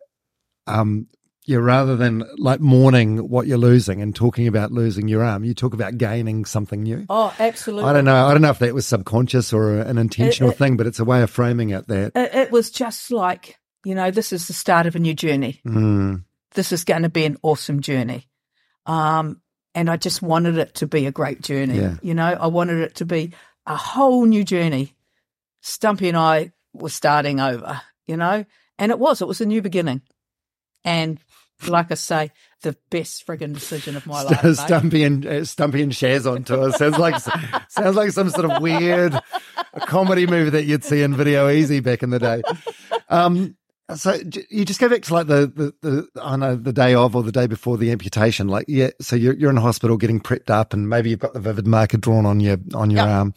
um, yeah, rather than like mourning what you're losing and talking about losing your arm, you talk about gaining something new. Oh, absolutely. I don't know. I don't know if that was subconscious or an intentional it- thing, but it's a way of framing it. That It, it was just like you know, this is the start of a new journey. mm, This is going to be an awesome journey. Um, and I just wanted it to be a great journey. Yeah. You know, I wanted it to be a whole new journey. Stumpy and I were starting over, you know, and it was, it was a new beginning. And like I say, the best friggin' decision of my life. mate. Stumpy and uh, Stumpy and Shaz on tour sounds like sounds like some sort of weird comedy movie that you'd see in Video Ezy back in the day. Um, so you just go back to like the, the, the I know the day of or the day before the amputation. Like yeah, so you're you're in hospital getting prepped up, and maybe you've got the vivid marker drawn on your on your Yeah. arm.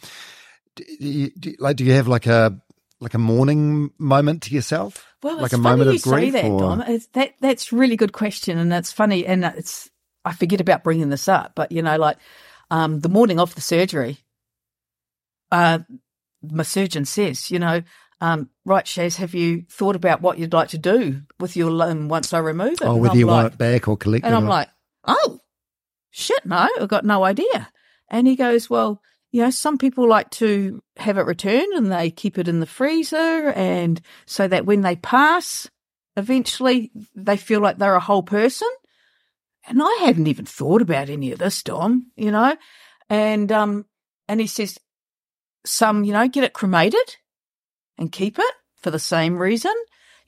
Do you, do you- like do you have like a like a mourning moment to yourself? Well, like it's a moment of grief, that, or Dom. It's, that that's really good question, and it's funny, and it's I forget about bringing this up, but you know, like um, the morning of the surgery, uh, my surgeon says, you know, um, right, Shaz, have you thought about what you'd like to do with your limb once I remove it? oh, And whether I'm you like, want it back or collect and it? I'm or- like, oh, shit, no, I've got no idea. And he goes, well, you know, some people like to have it returned and they keep it in the freezer. And so that when they pass, eventually they feel like they're a whole person. And I hadn't even thought about any of this, Dom, you know, and, um, and he says, some, you know, get it cremated and keep it for the same reason.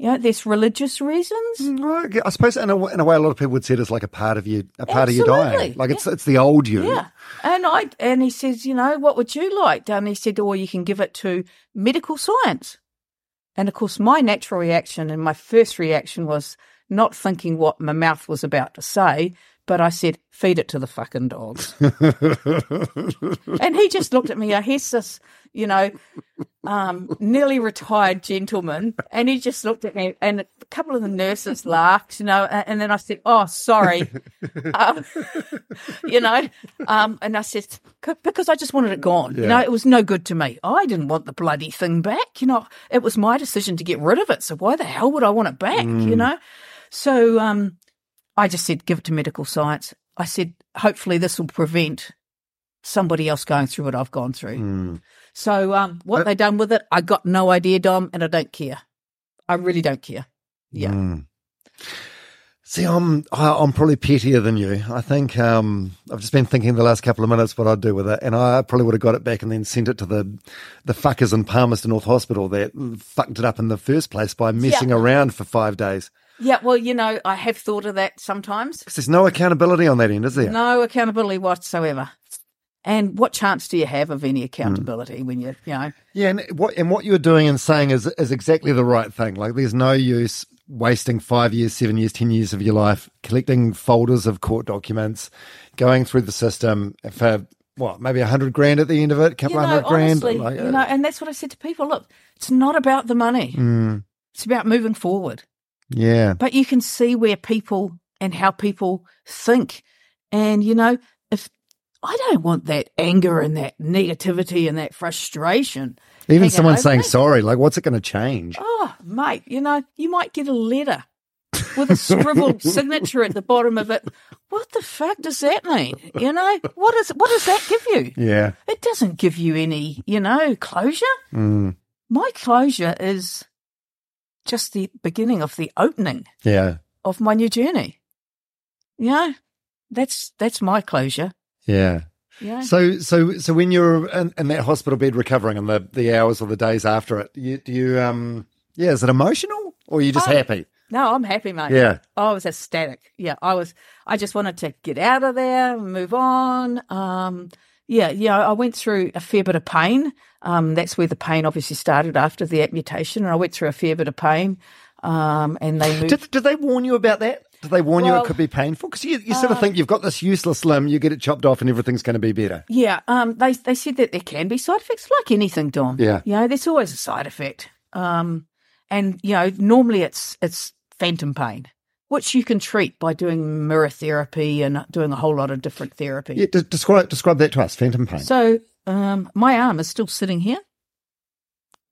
Know, there's religious reasons. Mm, right. I suppose in a, in a way, a lot of people would see it as like a part of you, a part of your dying. Like it's it's the old you. Yeah. And I and he says, you know, what would you like? And he said, or you can give it to medical science. And of course, my natural reaction and my first reaction was not thinking what my mouth was about to say, but I said, feed it to the fucking dogs. and he just looked at me. He's this, you know, um, nearly retired gentleman. And he just looked at me, and a couple of the nurses laughed, you know. And, and then I said, "Oh, sorry," um, you know. Um, and I said, "Because I just wanted it gone. You know, it was no good to me. I didn't want the bloody thing back. You know, it was my decision to get rid of it. So why the hell would I want it back? You know." So um, I just said, "Give it to medical science." I said, "Hopefully, this will prevent." Somebody else going through what I've gone through. Mm. So, um, what they done with it, I got no idea, Dom, and I don't care. I really don't care. Yeah. Mm. See, I'm I- I'm probably pettier than you. I think um, I've just been thinking the last couple of minutes what I'd do with it, and I probably would have got it back and then sent it to the the fuckers in Palmerston North Hospital that fucked it up in the first place by messing Yeah. around for five days. Yeah. Well, you know, I have thought of that sometimes. 'Cause there's no accountability on that end, is there? No accountability whatsoever. And what chance do you have of any accountability when you, you know? Yeah, and what and what you're doing and saying is is exactly the right thing. Like, there's no use wasting five years, seven years, ten years of your life collecting folders of court documents, going through the system for what, maybe a hundred grand at the end of it, a couple you know, hundred grand. honestly, like, you know, and that's what I said to people. Look, it's not about the money. mm, It's about moving forward. Yeah, But you can see where people and how people think. And, you know, if I don't want that anger and that negativity and that frustration. even someone saying me. sorry, like, what's it going to change? Oh, mate, you know, you might get a letter with a scribbled signature at the bottom of it. What the fuck does that mean? You know, what is what does that give you? Yeah, It doesn't give you any, you know, closure. mm, My closure is just the beginning of the opening yeah, of my new journey. You know, that's that's my closure. yeah. Yeah. So, so, so when you're in, in that hospital bed recovering, and the the hours or the days after it, you, do you, um, yeah, is it emotional or are you just Oh, happy? No, I'm happy, mate. Yeah. I was ecstatic. Yeah, I was. I just wanted to get out of there, move on. Um, yeah, yeah. I went through a fair bit of pain. Um, that's where the pain obviously started after the amputation, and I went through a fair bit of pain. Um, and they moved. Did, did they warn you about that? Did they warn you it could be painful? Because you, you sort of think you've got this useless limb, you get it chopped off, and everything's going to be better. Yeah, um, they they said that there can be side effects, like anything, Dom. Yeah. you know, there's always a side effect. Um, and you know, normally it's it's phantom pain, which you can treat by doing mirror therapy and doing a whole lot of different therapy. Yeah, de- describe describe that to us. Phantom pain. So, um, my arm is still sitting here.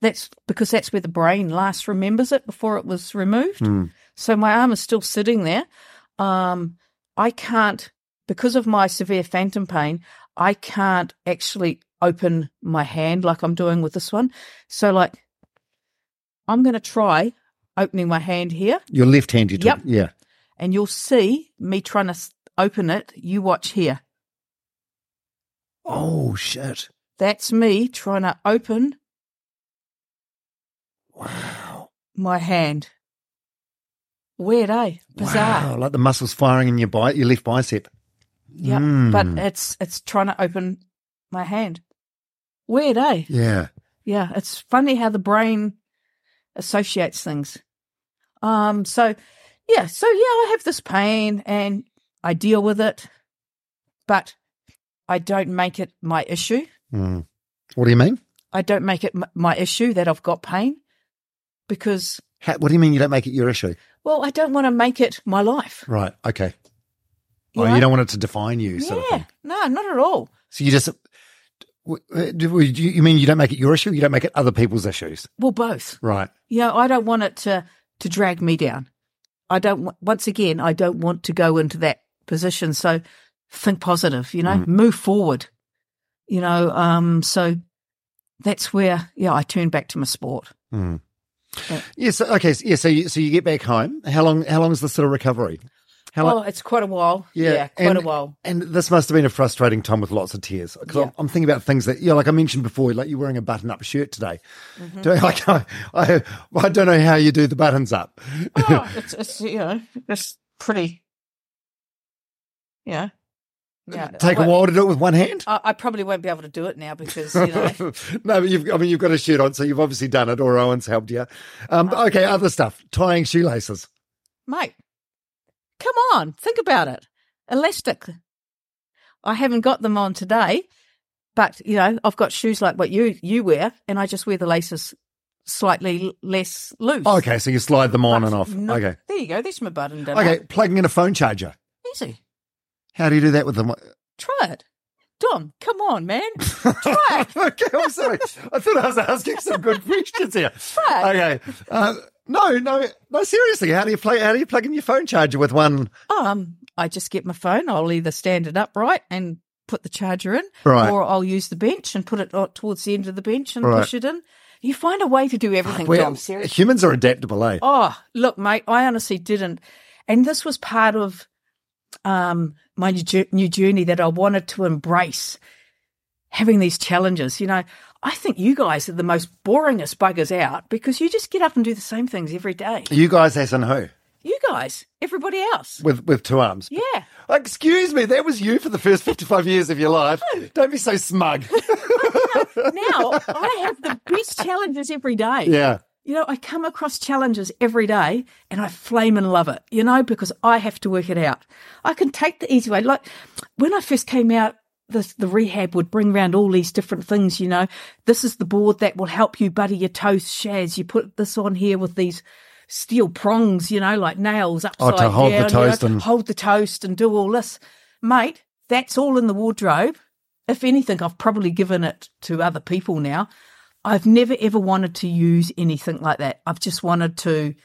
That's because that's where the brain last remembers it before it was removed. Hmm. So my arm is still sitting there. Um, I can't, because of my severe phantom pain, I can't actually open my hand like I'm doing with this one. So, like, I'm going to try opening my hand here, You're left-handed. Yep. Yeah. and you'll see me trying to open it. You watch here. Oh shit! That's me trying to open Wow. my hand. Weird, eh? Bizarre. Wow, like the muscles firing in your bi- your left bicep. Yeah, Mm. but it's it's trying to open my hand. Weird, eh? Yeah. Yeah, it's funny how the brain associates things. Um, so yeah, so yeah, I have this pain and I deal with it, but I don't make it my issue. Mm. What do you mean? I don't make it my issue that I've got pain because, How, what do you mean you don't make it your issue? well, I don't want to make it my life. Right. Okay. You oh, know? you don't want it to define you, sort of yeah, no, not at all. So you just. uh, You mean you don't make it your issue? You don't make it other people's issues, Well, both. right? you know, I don't want it to to drag me down. I don't. Once again, I don't want to go into that position. So think positive. You know, Mm. move forward. You know, um, so that's where yeah, I turn back to my sport. Mm. Yeah. Yes. okay. So, yeah. So you, so you get back home. How long? How long is the sort of recovery? Oh, it's quite a while. Yeah, quite and- a while. And this must have been a frustrating time with lots of tears. Because Yeah. I'm, I'm thinking about things that, you know, like I mentioned before, like you're wearing a button up shirt today. Mm-hmm. Do- Like I, I, I don't know how you do the buttons up. Oh, it's, it's you know, it's pretty. Yeah. Yeah. Take a while to do it with one hand. I, I probably won't be able to do it now because you know. no, but you've, I mean, you've got a shirt on, so you've obviously done it, or Owen's helped you. Um, Uh-huh. okay, other stuff, tying shoelaces. mate, come on, think about it. Elastic. I haven't got them on today, but you know, I've got shoes like what you you wear, and I just wear the laces slightly less loose. Okay, so you slide them on But and off. Okay, there you go. There's my button okay, plugging in a phone charger. easy. How do you do that with them? Try it, Dom. Come on, man. Try it. okay, I'm sorry. I thought I was asking some good questions here. Try it. Okay. Uh, no, no, no. Seriously, how do you play? How do you plug in your phone charger with one? Um, I just get my phone. I'll either stand it upright and put the charger in, Right. or I'll use the bench and put it towards the end of the bench and Right. push it in. You find a way to do everything, Well, Dom. Seriously. humans are adaptable, eh? Oh, look, mate, I honestly didn't. And this was part of um, my new new journey that I wanted to embrace having these challenges. You know, I think you guys are the most boringest buggers out because you just get up and do the same things every day. You guys, as in who? You guys, everybody else. With with two arms. Yeah. Excuse me, that was you for the first fifty-five years of your life. Don't be so smug. Now I have the best challenges every day. yeah. you know, I come across challenges every day and I flame and love it, you know, because I have to work it out. I can take the easy way. Like when I first came out, the, the rehab would bring around all these different things, you know. This is the board that will help you butter your toast, Shaz. You put this on here with these steel prongs, you know, like nails upside Oh, to hold the down, you toast know, and- hold the toast and do all this. Mate, that's all in the wardrobe. If anything, I've probably given it to other people now. I've never ever wanted to use anything like that. I've just wanted to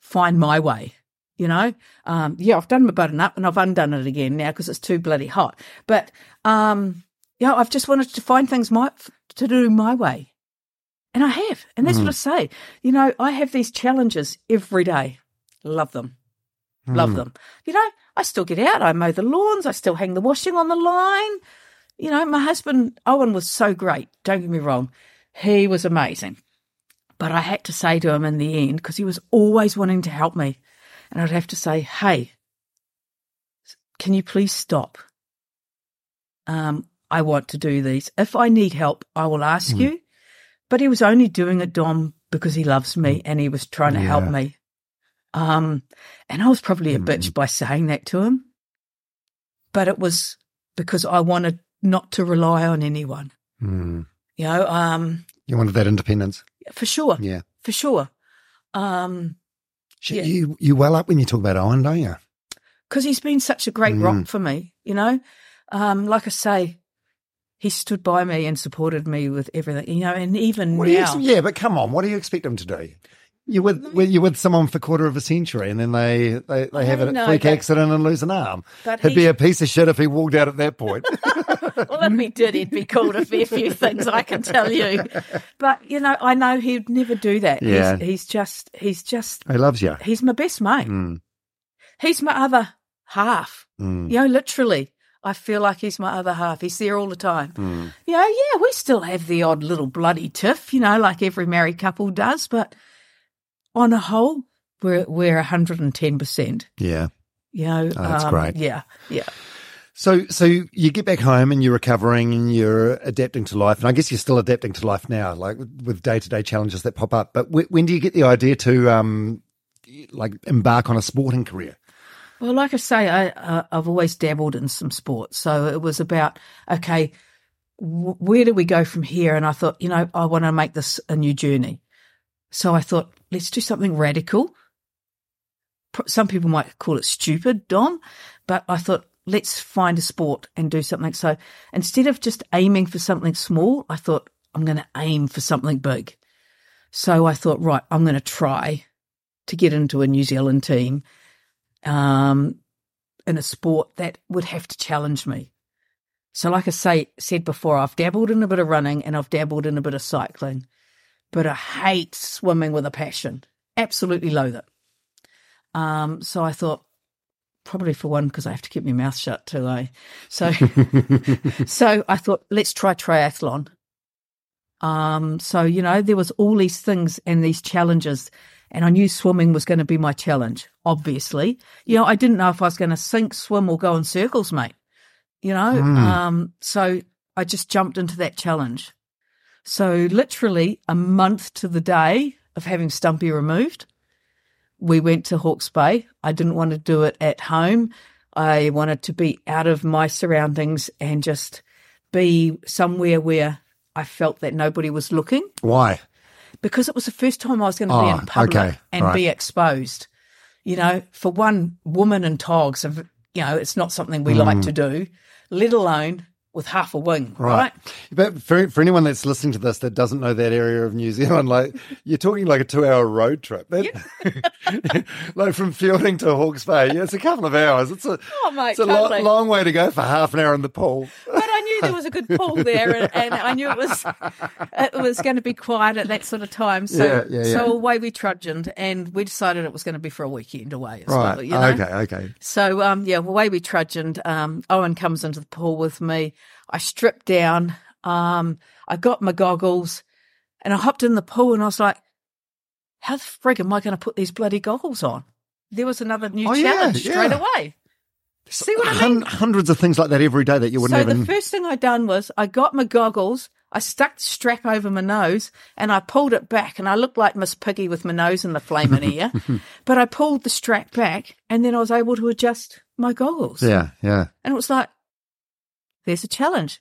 find my way, you know? Um, yeah, I've done my button up and I've undone it again now because it's too bloody hot. But, um, yeah, I've just wanted to find things my, to do my way. And I have. And that's what I say. You know, I have these challenges every day. Love them. Love them. You know, I still get out. I mow the lawns. I still hang the washing on the line. You know, my husband, Owen, was so great. Don't get me wrong. He was amazing. But I had to say to him in the end, because he was always wanting to help me, and I'd have to say, hey, can you please stop? Um, I want to do these. If I need help, I will ask you. But he was only doing it, Dom, because he loves me and he was trying to help me. Um, and I was probably a bitch by saying that to him. But it was because I wanted not to rely on anyone. Mm. You know, um, You wanted that independence. for sure, Yeah. for sure. Um, Yeah. You you well up when you talk about Owen, don't you? because he's been such a great Mm. rock for me, you know. Um, like I say, he stood by me and supported me with everything, you know, and even What now, ex- yeah, but come on, what do you expect him to do? You with with- you with someone for a quarter of a century, and then they they, they have a freak accident and lose an arm. but He'd be a piece of shit if he walked out at that point. well, if he did, he'd be called a fair few things, I can tell you. But you know, I know he'd never do that. Yeah. He's, he's just, he's just, he loves you. he's my best mate. Mm, He's my other half. mm, You know, literally, I feel like he's my other half. He's there all the time. mm. You know, yeah, we still have the odd little bloody tiff, you know, like every married couple does, but on a whole, we're we're hundred and ten percent. Yeah. You know, Oh, that's um, great. Yeah, yeah. So so you get back home and you're recovering and you're adapting to life, and I guess you're still adapting to life now, like with day to day challenges that pop up. But wh- when do you get the idea to um like embark on a sporting career? Well, like I say, I, I've always dabbled in some sports. So it was about, okay, w- where do we go from here? And I thought, you know, I want to make this a new journey. So I thought, let's do something radical. Some people might call it stupid, Dom, but I thought, let's find a sport and do something. So instead of just aiming for something small, I thought, I'm going to aim for something big. So I thought, right, I'm going to try to get into a New Zealand team um, in a sport that would have to challenge me. So, like I say, said before, I've dabbled in a bit of running and I've dabbled in a bit of cycling, but I hate swimming with a passion. Absolutely loathe it. Um, so I thought, probably for one, because I have to keep my mouth shut too, I So, so I thought, let's try triathlon. Um, so you know, there was all these things and these challenges, and I knew swimming was going to be my challenge. Obviously, you know, I didn't know if I was going to sink, swim, or go in circles, mate. You know, um, so I just jumped into that challenge. So literally a month to the day of having Stumpy removed, we went to Hawke's Bay. I didn't want to do it at home. I wanted to be out of my surroundings and just be somewhere where I felt that nobody was looking Why? because it was the first time I was going to be Oh, in ah, public okay, and right. be exposed. You know, for one, woman and togs, have, you know, it's not something we like hmm. to do, let alone with half a wing, right? But for for anyone that's listening to this that doesn't know that area of New Zealand, like you're talking like a two hour road trip. That, like from Feilding to Hawke's Bay, yeah, it's a couple of hours. It's a Oh, mate, it's a totally. lo- long way to go for half an hour in the pool. But knew there was a good pool there, and, and I knew it was it was going to be quiet at that sort of time. So, Yeah, yeah, yeah. so away we trudged, and we decided it was going to be for a weekend away as Right. well. You know? Okay. Okay. So um, yeah, away we trudged. Um, Owen comes into the pool with me. I stripped down. Um, I got my goggles, and I hopped in the pool, and I was like, "How the frig am I going to put these bloody goggles on?" There was another new Oh, challenge straight away. See what I mean? Hundreds of things like that every day that you wouldn't so even. the first thing I done was I got my goggles, I stuck the strap over my nose and I pulled it back and I looked like Miss Piggy with my nose in the flaming ear. but I pulled the strap back and then I was able to adjust my goggles. Yeah, yeah. And it was like, there's a challenge.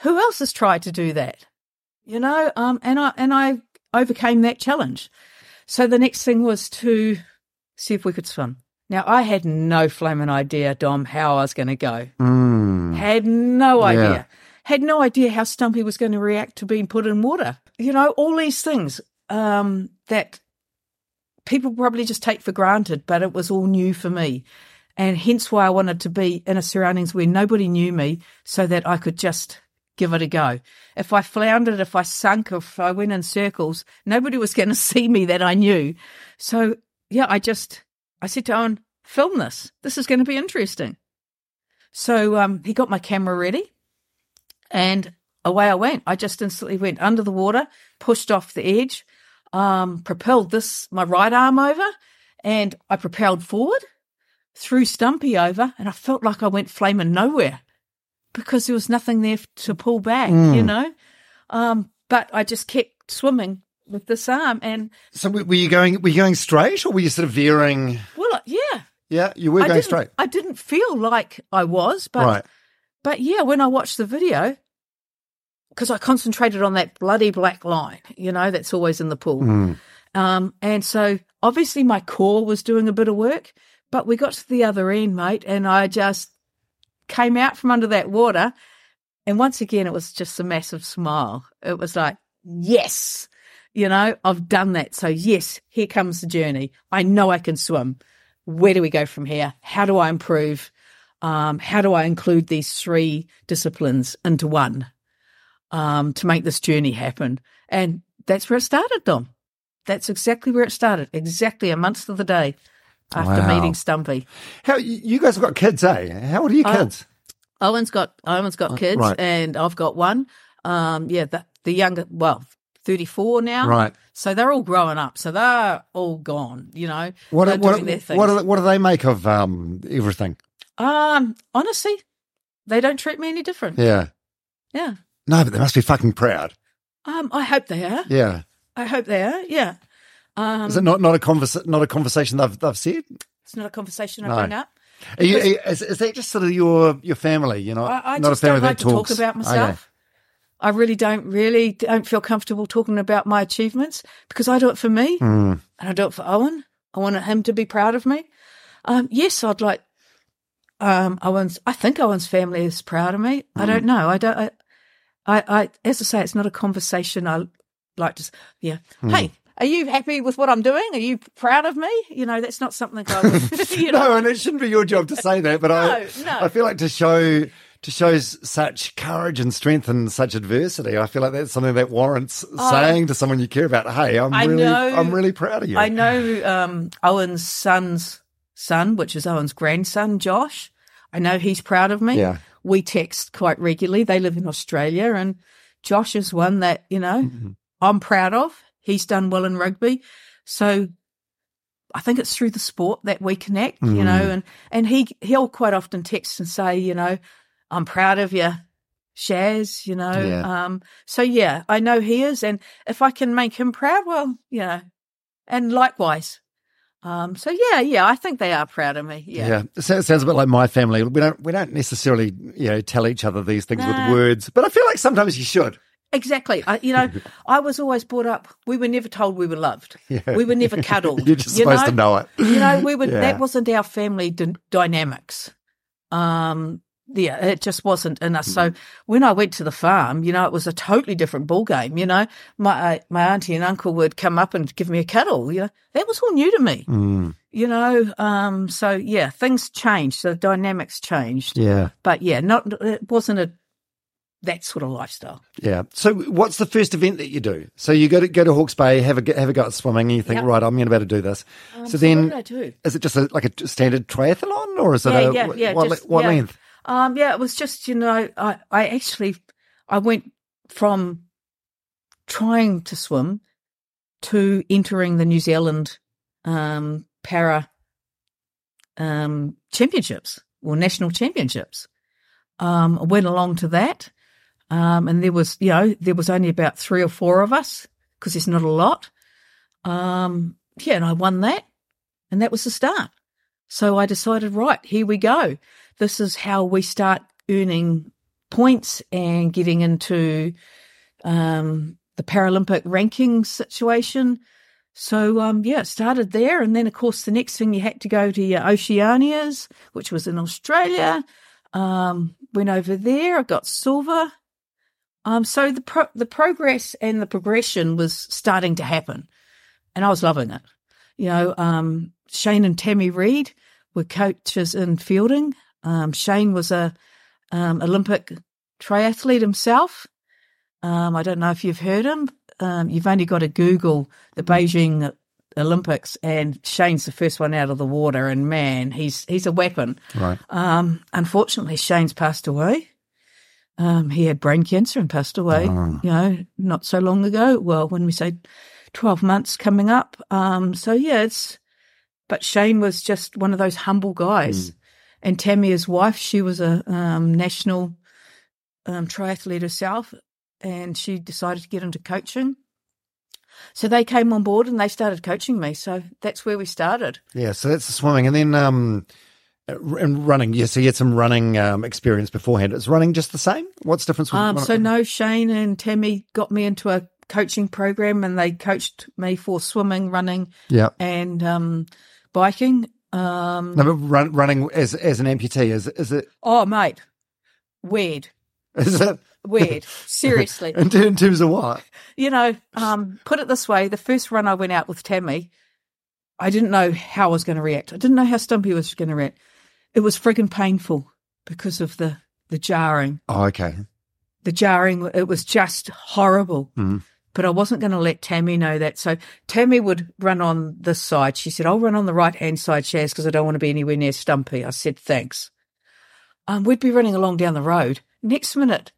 Who else has tried to do that? You know, um, and I and I overcame that challenge. So the next thing was to see if we could swim. Now I had no flaming idea, Dom, how I was going to go. Mm. Had no idea. Yeah. Had no idea how Stumpy was going to react to being put in water. You know, all these things um, that people probably just take for granted, but it was all new for me. And hence why I wanted to be in a surroundings where nobody knew me so that I could just give it a go. If I floundered, if I sunk, if I went in circles, nobody was going to see me that I knew. So yeah, I just, I said to Owen, film this. This is going to be interesting. So um, he got my camera ready and away I went. I just instantly went under the water, pushed off the edge, um, propelled this, my right arm over, and I propelled forward, threw Stumpy over, and I felt like I went flaming nowhere because there was nothing there to pull back, you know? Um, but I just kept swimming with this arm and, So were you going? Were you going straight, or were you sort of veering? well, yeah. Yeah, you were I going straight. I didn't feel like I was, but right. But yeah, when I watched the video, because I concentrated on that bloody black line, you know, that's always in the pool. Mm. Um, and so obviously my core was doing a bit of work, but we got to the other end, mate, and I just came out from under that water. And once again, it was just a massive smile. It was like, yes, you know, I've done that. So, yes, here comes the journey. I know I can swim. Where do we go from here? How do I improve? Um, how do I include these three disciplines into one um, to make this journey happen? And that's where it started, Dom. That's exactly where it started. Exactly a month to the day after Wow. meeting Stumpy. How you guys have got kids, eh? How old are your Uh, kids? Owen's got Owen's got kids, right. and I've got one. Um, yeah, the, the younger, well, thirty four now, Right. So they're all growing up, so they're all gone. You know, What they're what doing their things. what, do, what do they make of um, everything? um, honestly, they don't treat me any different. Yeah. Yeah. No, but they must be fucking proud. Um, I hope they are. Yeah. I hope they are. Yeah. Um, Is it not not a convers not a conversation they've they've said? it's not a conversation I No. bring up. Are you, is, is that just sort of your your family? You know, I, I not a family don't like that to talks talk about Okay. I really don't really don't feel comfortable talking about my achievements because I do it for me Hmm. and I do it for Owen. I want him to be proud of me. Um, yes, I'd like um, Owen's. I think Owen's family is proud of me. I Hmm. don't know. I don't. I, I, I, as I say, it's not a conversation. I like to. Yeah. Hmm. Hey, are you happy with what I'm doing? Are you proud of me? You know, that's not something I would. You know, No, and it shouldn't be your job to say that, but I No, no. I feel like to show to show such courage and strength in such adversity. I feel like that's something that warrants saying to someone you care about. Hey, I'm Oh. I really know- I'm really proud of you. I know um, Owen's son's son, which is Owen's grandson, Josh. I know he's proud of me. Yeah. We text quite regularly. They live in Australia, and Josh is one that, you know, Mm-hmm. I'm proud of. He's done well in rugby. So I think it's through the sport that we connect, you know, Mm. and, and he, he'll quite often text and say, you know, I'm proud of you, Shaz, you know. Yeah. Um, so yeah, I know he is. And if I can make him proud, well, you know, and likewise. Um, so yeah, yeah, I think they are proud of me. Yeah. Yeah, it sounds a bit like my family. We don't we don't necessarily you know tell each other these things No. with words, but I feel like sometimes you should. Exactly. I, you know, I was always brought up. We were never told we were loved. We were never cuddled. You're just you supposed to know it. You know, we were. Yeah. That wasn't our family d- dynamics. Um, yeah, it just wasn't in us. So when I went to the farm, you know, it was a totally different ball game. You know, my uh, my auntie and uncle would come up and give me a cuddle. You know, that was all new to me. Mm. You know, um, so yeah, things changed. The dynamics changed. Yeah, But yeah, not it wasn't a that sort of lifestyle. yeah. So, what's the first event that you do? So you go to go to Hawke's Bay, have a go- have a go at swimming, and you think, Yep. right, I'm going to be able to do this. Um, so so then, what did I do? is it just a, like a standard triathlon, or is it yeah, a yeah, what, yeah. what, just, what yeah. length? Um, yeah, it was just you know, I I actually I went from trying to swim to entering the New Zealand um, para um, championships or national championships. Um, I went along to that. Um, and there was, you know, there was only about three or four of us because there's not a lot. Um, yeah, and I won that, and that was the start. So I decided, right, here we go. This is how we start earning points and getting into um, the Paralympic ranking situation. So um, yeah, it started there, and then of course the next thing you had to go to your Oceanias, which was in Australia. Um, went over there, I got silver. Um, so the pro- the progress and the progression was starting to happen, and I was loving it. You know, um, Shane and Tammy Reed were coaches in Feilding. Um, Shane was a um, Olympic triathlete himself. Um, I don't know if you've heard him. Um, you've only got to Google the Beijing Olympics, and Shane's the first one out of the water. And man, he's he's a weapon. Right. Um, unfortunately, Shane's passed away. Um, he had brain cancer and passed away. Oh. You know, not so long ago. Well, when we say twelve months coming up. Um, so yeah, it's. But Shane was just one of those humble guys, and Tammy, wife, she was a um, national um, triathlete herself, and she decided to get into coaching. So they came on board and they started coaching me. So that's where we started. Yeah, so that's the swimming, and then um, and running. Yeah, so you had some running um, experience beforehand. Is running just the same? What's the difference? With Um, so no, Shane and Tammy got me into a coaching program, and they coached me for swimming, running, yeah, and um, biking. Um, no, run, running as as an amputee is is it oh, mate, weird, is it weird. Seriously, in, in terms of what? you know, um, put it this way: the first run I went out with Tammy, I didn't know how I was going to react. I didn't know how Stumpy was going to react. It was frigging painful because of the the jarring. Oh, okay. the jarring it was just horrible Mhm. But i wasn't going to let tammy know that. So tammy would run on this side. She said i'll run on the right hand side shaz because i don't want to be anywhere near stumpy. I said thanks. Um, we'd be running along down the road. Next minute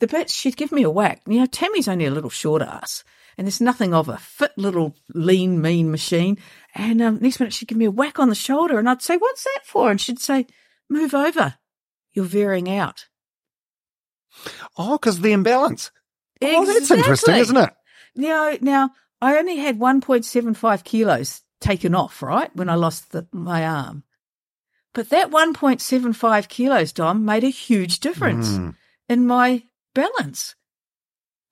the bit she'd give me a whack. You know tammy's only a little short ass and there's nothing of a fit little lean mean machine. And um, next minute she'd give me a whack on the shoulder and i'd say what's that for? And she'd say move over. You're veering out. Oh, because the imbalance. Oh, that's interesting, isn't it? Now, now I only had 1.75 kilos taken off, right, when I lost the, my arm. But that 1.75 kilos, Dom, made a huge difference Mm. in my balance.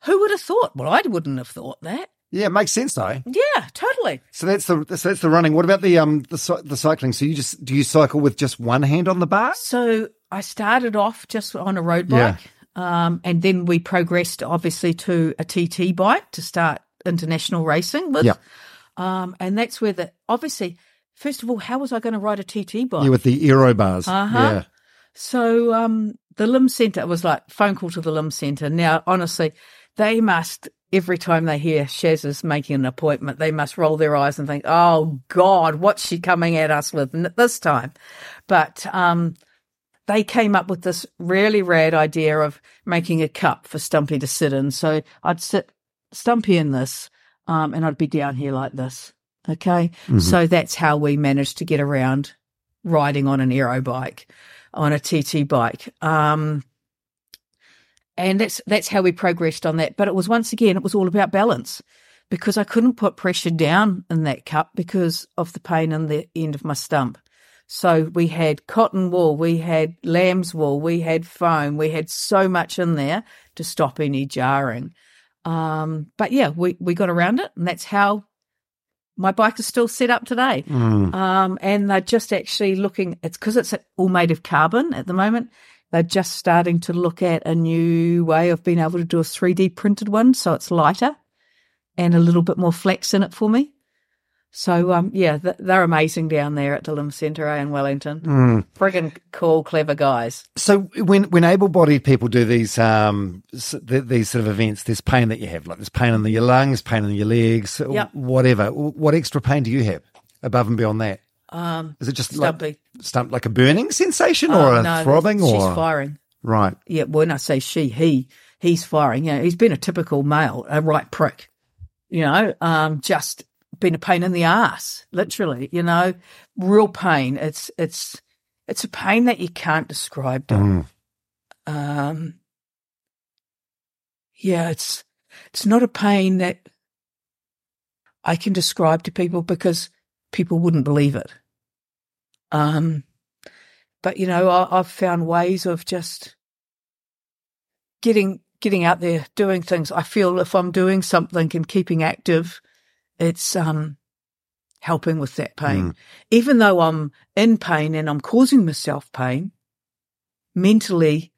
Who would have thought? Well, I wouldn't have thought that. Yeah, it makes sense though. Yeah, totally. So that's the so that's the running. What about the um the the cycling? So you just do you cycle with just one hand on the bar? So I started off just on a road bike, um, and then we progressed obviously to a TT bike to start international racing with. Yeah. Um, and that's where the obviously, first of all, how was I going to ride a TT bike? Yeah, with the aero bars. Uh-huh. Yeah. So um, the limb centre was like phone call to the limb centre. Now, honestly, they must every time they hear Shaz is making an appointment, they must roll their eyes and think, "Oh God, what's she coming at us with this time?" But um, they came up with this really rad idea of making a cup for Stumpy to sit in. So I'd sit Stumpy in this, um, and I'd be down here like this. Okay, so that's how we managed to get around riding on an aero bike, on a TT bike. Um, and that's that's how we progressed on that. But it was once again, it was all about balance because I couldn't put pressure down in that cup because of the pain in the end of my stump. So we had cotton wool, we had lamb's wool, we had foam, we had so much in there to stop any jarring. Um, but yeah, we, we got around it, and that's how my bike is still set up today. Mm. Um, and they're just actually looking, it's because it's all made of carbon at the moment. They're just starting to look at a new way of being able to do a 3D printed one. So it's lighter and a little bit more flex in it for me. So, um, yeah, they're amazing down there at the Limb Centre eh, in Wellington. Mm. Friggin' cool, clever guys. So when when able-bodied people do these um these sort of events, there's pain that you have, like there's pain in your lungs, pain in your legs, Yep. whatever. What extra pain do you have above and beyond that? Um, Is it just Stumpy. like stump like a burning sensation Oh, or a no, throbbing she's or firing. right? Yeah, when I say she, he, he's firing. You know, he's been a typical male, a right prick. You know, um, just been a pain in the ass, literally. You know, real pain. It's it's it's a pain that you can't describe. Dom. Um, yeah, it's it's not a pain that I can describe to people because people wouldn't believe it. Um, but you know, I, I've found ways of just getting getting out there, doing things. I feel if I'm doing something and keeping active, it's um helping with that pain. Even though I'm in pain and I'm causing myself pain, mentally,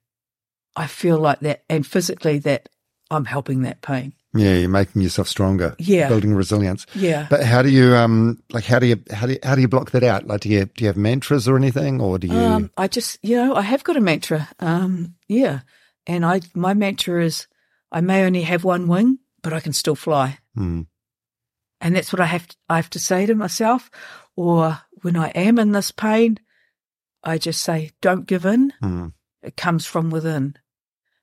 I feel like that, and physically that I'm helping that pain. Yeah, you're making yourself stronger. Yeah. building resilience. Yeah. But how do you um like how do you how do you, how do you block that out? Like do you do you have mantras or anything, or do you? Um, I just, you know, I have got a mantra. Um, yeah, and I, my mantra is, I may only have one wing, but I can still fly, Hmm. And that's what I have. To, I have to say to myself, or when I am in this pain, I just say, "Don't give in." Hmm. It comes from within,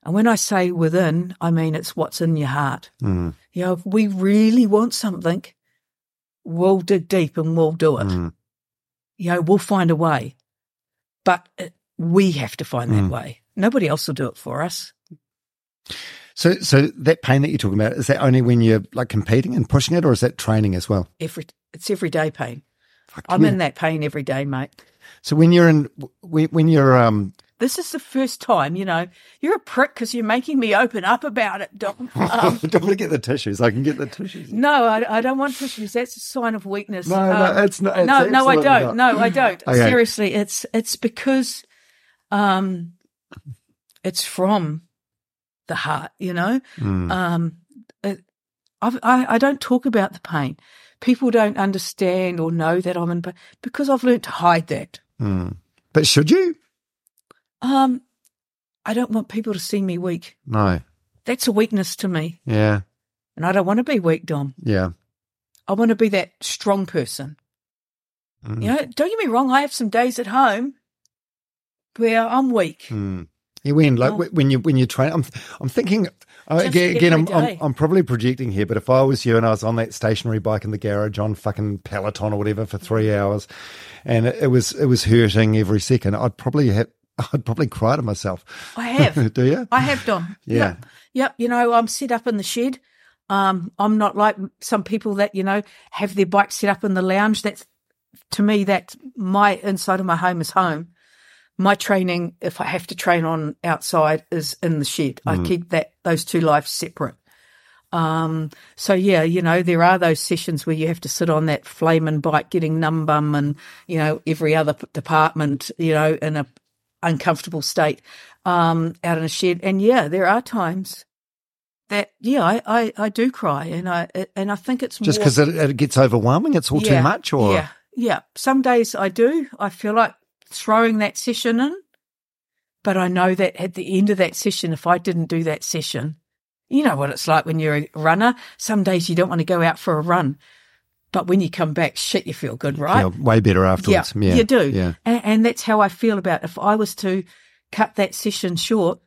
and when I say within, I mean it's what's in your heart. Hmm. You know, if we really want something, we'll dig deep and we'll do it. Hmm. You know, we'll find a way. But it, we have to find that Mm. way. Nobody else will do it for us. So so that pain that you're talking about is that only when you're like competing and pushing it, or is that training as well? Every it's everyday pain. Fuck I'm yeah. in that pain every day, mate. So when you're in when, when you're um This is the first time, you know, you're a prick because you're making me open up about it, Dom. Um, don't want to get the tissues. I can get the tissues. no, I, I don't want tissues. That's a sign of weakness. No, no, Um, it's not- it's no, no, I don't. not. No, I don't. Okay. Seriously, it's it's because, um, it's from the heart. You know, Mm. um, it, I, I don't talk about the pain. People don't understand or know that I'm in pain because I've learnt to hide that. Mm. But should you? Um, I don't want people to see me weak. No. That's a weakness to me, Yeah. and I don't want to be weak, Dom. Yeah. I want to be that strong person. Mm. You know, don't get me wrong. I have some days at home where I'm weak. Mm. Yeah, when like Oh. when you when you train, I'm I'm thinking uh, again. again I'm, I'm. I'm probably projecting here, but if I was you and I was on that stationary bike in the garage on fucking Peloton or whatever for three hours, and it, it was it was hurting every second, I'd probably have I'd probably cry to myself. I have. Do you? I have done. Yeah. Yep. Yep. You know, I'm set up in the shed. Um, I'm not like some people that, you know, have their bike set up in the lounge. That's, to me, that my inside of my home is home. My training, if I have to train on outside, is in the shed. I keep that, those two lives separate. Um, so yeah, you know, there are those sessions where you have to sit on that flaming bike getting numb bum and, you know, every other department, you know, in a uncomfortable state, um, out in a shed. And yeah, there are times that, yeah, I, I, I do cry and I, and I think it's Just because it, it gets overwhelming, it's all too much, or yeah, yeah. Some days I do. I feel like throwing that session in, but I know that at the end of that session, if I didn't do that session, you know what it's like when you're a runner. Some days you don't want to go out for a run, but when you come back, shit, you feel good, right? feel way better afterwards. Yeah, you do. Yeah. And, and that's how I feel about if I was to cut that session short,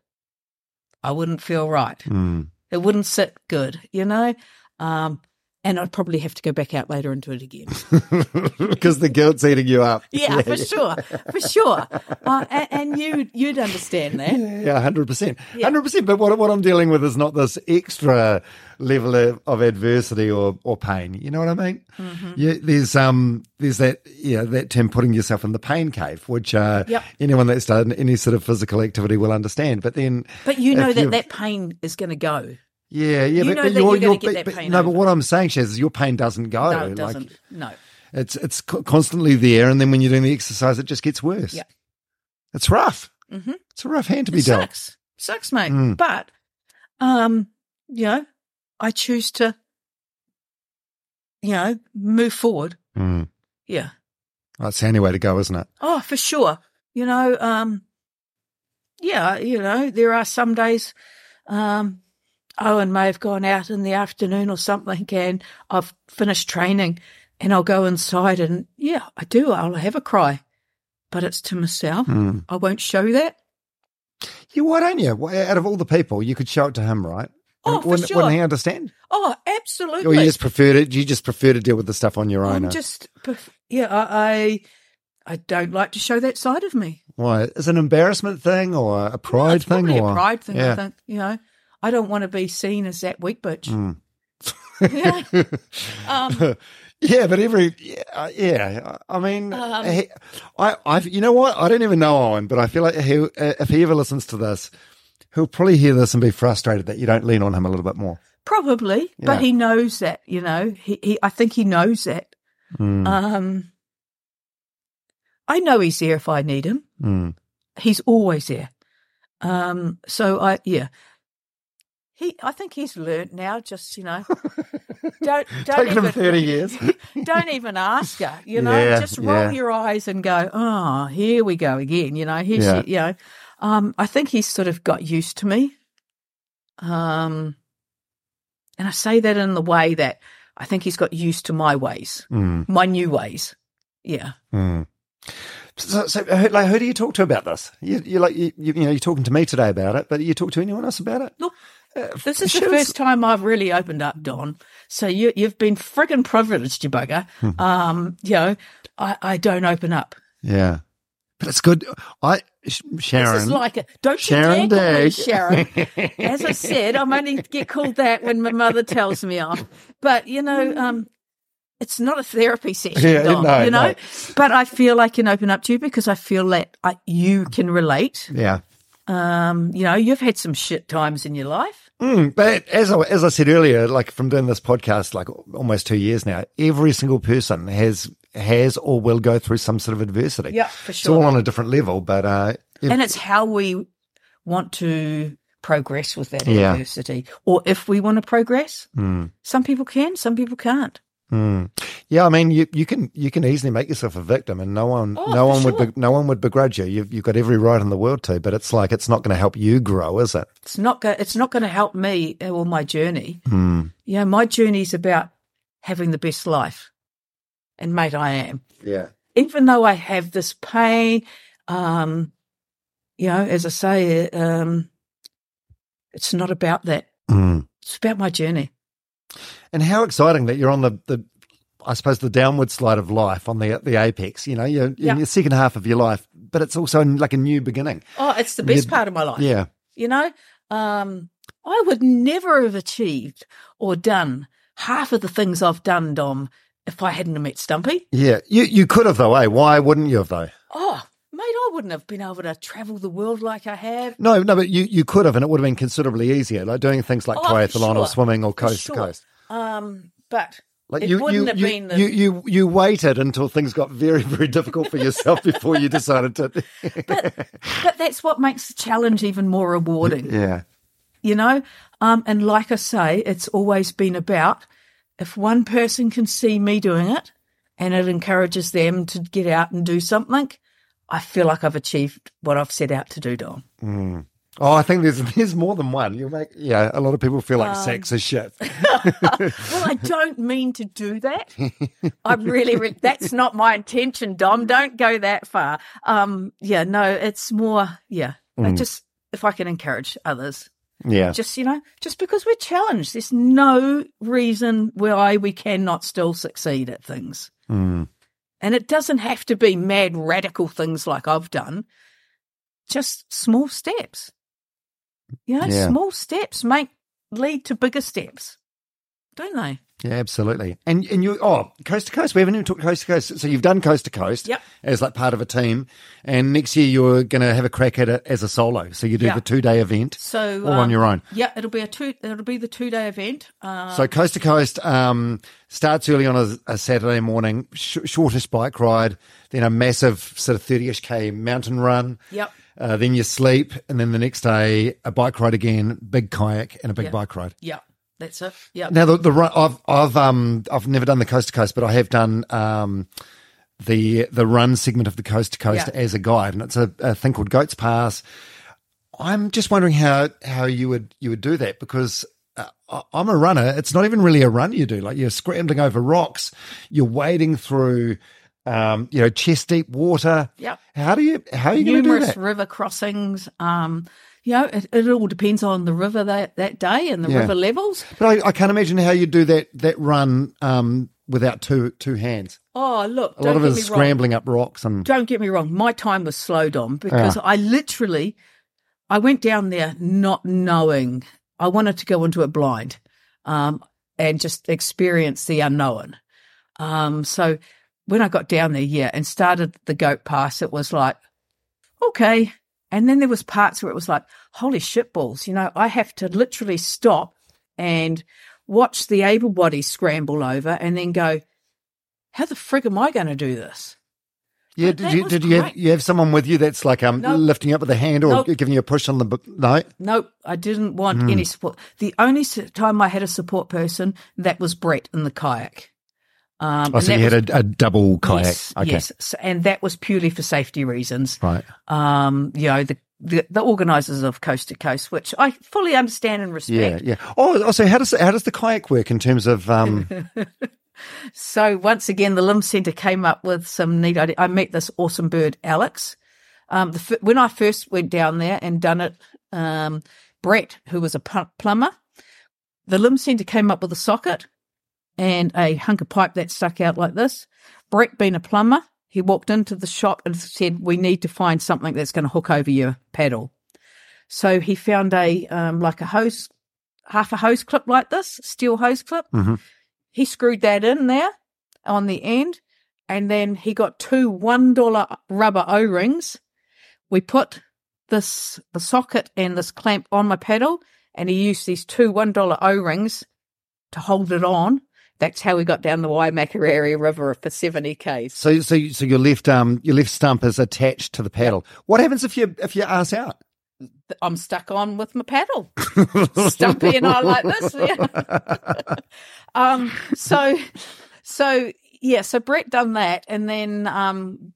I wouldn't feel right. Mm. It wouldn't sit good, you know? Um, and I'd probably have to go back out later and do it again. Because the guilt's eating you up. Yeah, for sure, for sure. Uh, and, and you, you'd understand that. Yeah, hundred percent, hundred percent. But what what I'm dealing with is not this extra level of, of adversity or, or pain. You know what I mean? Mm-hmm. Yeah, there's um there's that yeah that term putting yourself in the pain cave, which uh, Yep. anyone that's done any sort of physical activity will understand. But then, But you know that that pain is going to go. Yeah, yeah, you but, know but you're gonna get but- that but- pain no, but what I'm saying, Shaz, is your pain doesn't go. No, it doesn't. No. It's it's constantly there, and then when you're doing the exercise, it just gets worse. Yeah. It's rough. Mhm. It's a rough hand to be It dealt. sucks. Sucks, mate. Mm. But, um, you know, I choose to, you know, move forward. Mm. Yeah. That's the only way to go, isn't it? Oh, for sure. You know, um, yeah, you know, there are some days, um, Owen may have gone out in the afternoon or something and I've finished training and I'll go inside and yeah, I do. I'll have a cry, but it's to myself. Mm. I won't show that. Yeah, why don't you? Why- Out of all the people, you could show it to him, right? Oh, for wouldn't, sure. wouldn't he understand? Oh, absolutely. Or you just prefer to you just prefer to deal with the stuff on your own? I'm uh? just, yeah, I, I, I don't like to show that side of me. Why? Is it an embarrassment thing or a pride it's thing or a pride thing. Yeah. I think you know. I don't want to be seen as that weak bitch. Mm. yeah. Um, Yeah, but every yeah, uh, yeah I mean, Um, he, I I you know what? I don't even know Owen, but I feel like he if he ever listens to this, he'll probably hear this and be frustrated that you don't lean on him a little bit more. Probably, Yeah. but he knows that, you know. He, he I think he knows that. Mm, Um I know he's there if I need him. mm. He's always there. Um so I yeah. He I think he's learnt now, just, you know. don't don't Taken him even, thirty years. don't even ask her, you know. Yeah, just roll yeah. your eyes and go, Oh, here we go again, you know. Here's Yeah. you know. Um I think he's sort of got used to me. Um and I say that in the way that I think he's got used to my ways, Mm, my new ways. Yeah. mm. So, so like, who do you talk to about this? You, you like, you, you know, you're talking to me today about it, but you talk to anyone else about it? Look, Uh, this is the first time I've really opened up, Dom. So you, you've been friggin' privileged, you bugger. Hmm. Um, you know, I, I don't open up. Yeah, but it's good. I Sh- Sharon. This is like a, don't Sharon you dare me Sharon. As I said, I'm only get called that when my mother tells me off. But you know, um, it's not a therapy session, Yeah, Dom, no, you know. no. But I feel I can open up to you because I feel that I, you can relate. yeah. Um, you know, you've had some shit times in your life. Mm, but as I, as I said earlier, like from doing this podcast, like almost two years now, every single person has has or will go through some sort of adversity. Yeah, for sure. It's all on a different level, but uh, if- and it's how we want to progress with that Yeah. adversity, or if we want to progress. Mm. Some people can, some people can't. Mm. Yeah, I mean, you, you can you can easily make yourself a victim, and no one Oh, no one would be, no one would begrudge you. You've you've got every right in the world to, but it's like it's not going to help you grow, is it? It's not. Go- it's not going to help me or my journey. Mm. Yeah, my journey is about having the best life, and mate, I am. Yeah. Even though I have this pain, um, you know, as I say, um, it's not about that. Mm. It's about my journey. And how exciting that you're on the, the I suppose the downward slide of life on the the apex. You know, you're in Yeah. your second half of your life, but it's also like a new beginning. Oh, it's the best part of my life. Yeah. You know, um, I would never have achieved or done half of the things I've done, Dom, if I hadn't have met Stumpy. Yeah. You you could have though, eh? Why wouldn't you have though? Oh, mate, I wouldn't have been able to travel the world like I have. No, no, but you, you could have, and it would have been considerably easier, like doing things like Oh, triathlon or swimming or coast sure. to coast. Um, but Like it you, wouldn't you, have you, been the. you, you, you waited until things got very, very difficult for yourself before you decided to. but, but that's what makes the challenge even more rewarding. yeah. you know um and like i say it's always been about if one person can see me doing it and it encourages them to get out and do something i feel like i've achieved what i've set out to do don Oh, I think there's there's more than one. You make yeah. A lot of people feel like Um, sex is shit. well i don't mean to do that i really, really that's not my intention dom don't go that far um yeah no it's more yeah I just if i can encourage others Yeah. just you know just because we're challenged there's no reason why we cannot still succeed at things Mm. and it doesn't have to be mad radical things like i've done just small steps you know Yeah. small steps make lead to bigger steps don't they Yeah, absolutely. And and you oh coast to coast. We haven't even talked coast to coast. So you've done coast to coast. Yep. As like part of a team, and next year you're going to have a crack at it as a solo. So you do Yeah. the two day event. so All on um, your own. yeah it'll be a two it'll be the two day event uh, So coast to coast um, starts early on a, a Saturday morning, sh- shortish bike ride, then a massive sort of thirty ish k mountain run. Yep. Uh, then you sleep, and then the next day a bike ride again, big kayak, and a big Yeah. bike ride. yeah that's it yeah Now the the I've I've um I've never done the coast to coast, but I have done um the the run segment of the coast to coast Yeah. as a guide, and it's a, a thing called Goats Pass. I'm just wondering how how you would you would do that because. Uh, I'm a runner. It's not even really a run you do. Like you're scrambling over rocks, you're wading through, um, you know, chest deep water. Yeah. How do you how are you going to do numerous that? river crossings. Um, you know, it, it all depends on the river that, that day and the Yeah. river levels. But I, I can't imagine how you do that that run um, without two two hands. Oh, look, A don't lot of get it wrong. scrambling up rocks and Don't get me wrong. My time was slowed on because I literally, I went down there not knowing I wanted to go into it blind, um, and just experience the unknown. Um, so when I got down there, yeah, and started the goat pass, it was like, okay. And then there was parts where it was like, holy shit balls, you know, I have to literally stop and watch the able bodies scramble over and then go, how the frig am I going to do this? Yeah, But did you did you have, you have someone with you that's like um Nope. lifting up with a hand or Nope. giving you a push on the bu- no? Nope, I didn't want Hmm. any support. The only time I had a support person that was Brett in the kayak. Um, Oh, so you was- had a, a double kayak. Yes, okay, yes, and that was purely for safety reasons. right. Um, you know, the the, the organisers of Coast to Coast, which I fully understand and respect. yeah. yeah. Oh, so how does how does the kayak work in terms of um? So once again, the Limb Centre came up with some neat idea. I met this awesome bird, Alex. Um, the, when I first went down there and done it, um, Brett, who was a plumber, the Limb Centre came up with a socket and a hunk of pipe that stuck out like this. Brett, being a plumber, he walked into the shop and said, "We need to find something that's going to hook over your paddle." So he found a um, like a hose, half a hose clip like this, steel hose clip. Mhm. He screwed that in there on the end, and then he got two one dollar rubber O rings. We put this the socket and this clamp on my paddle, and he used these two one dollar O rings to hold it on. That's how we got down the Waimakariri River for seventy k's. So so so your left um your left stump is attached to the paddle. What happens if you if you ass out? I'm stuck on with my paddle. Stumpy and I like this. Yeah. um, so, so yeah, so Brett done that, and then um,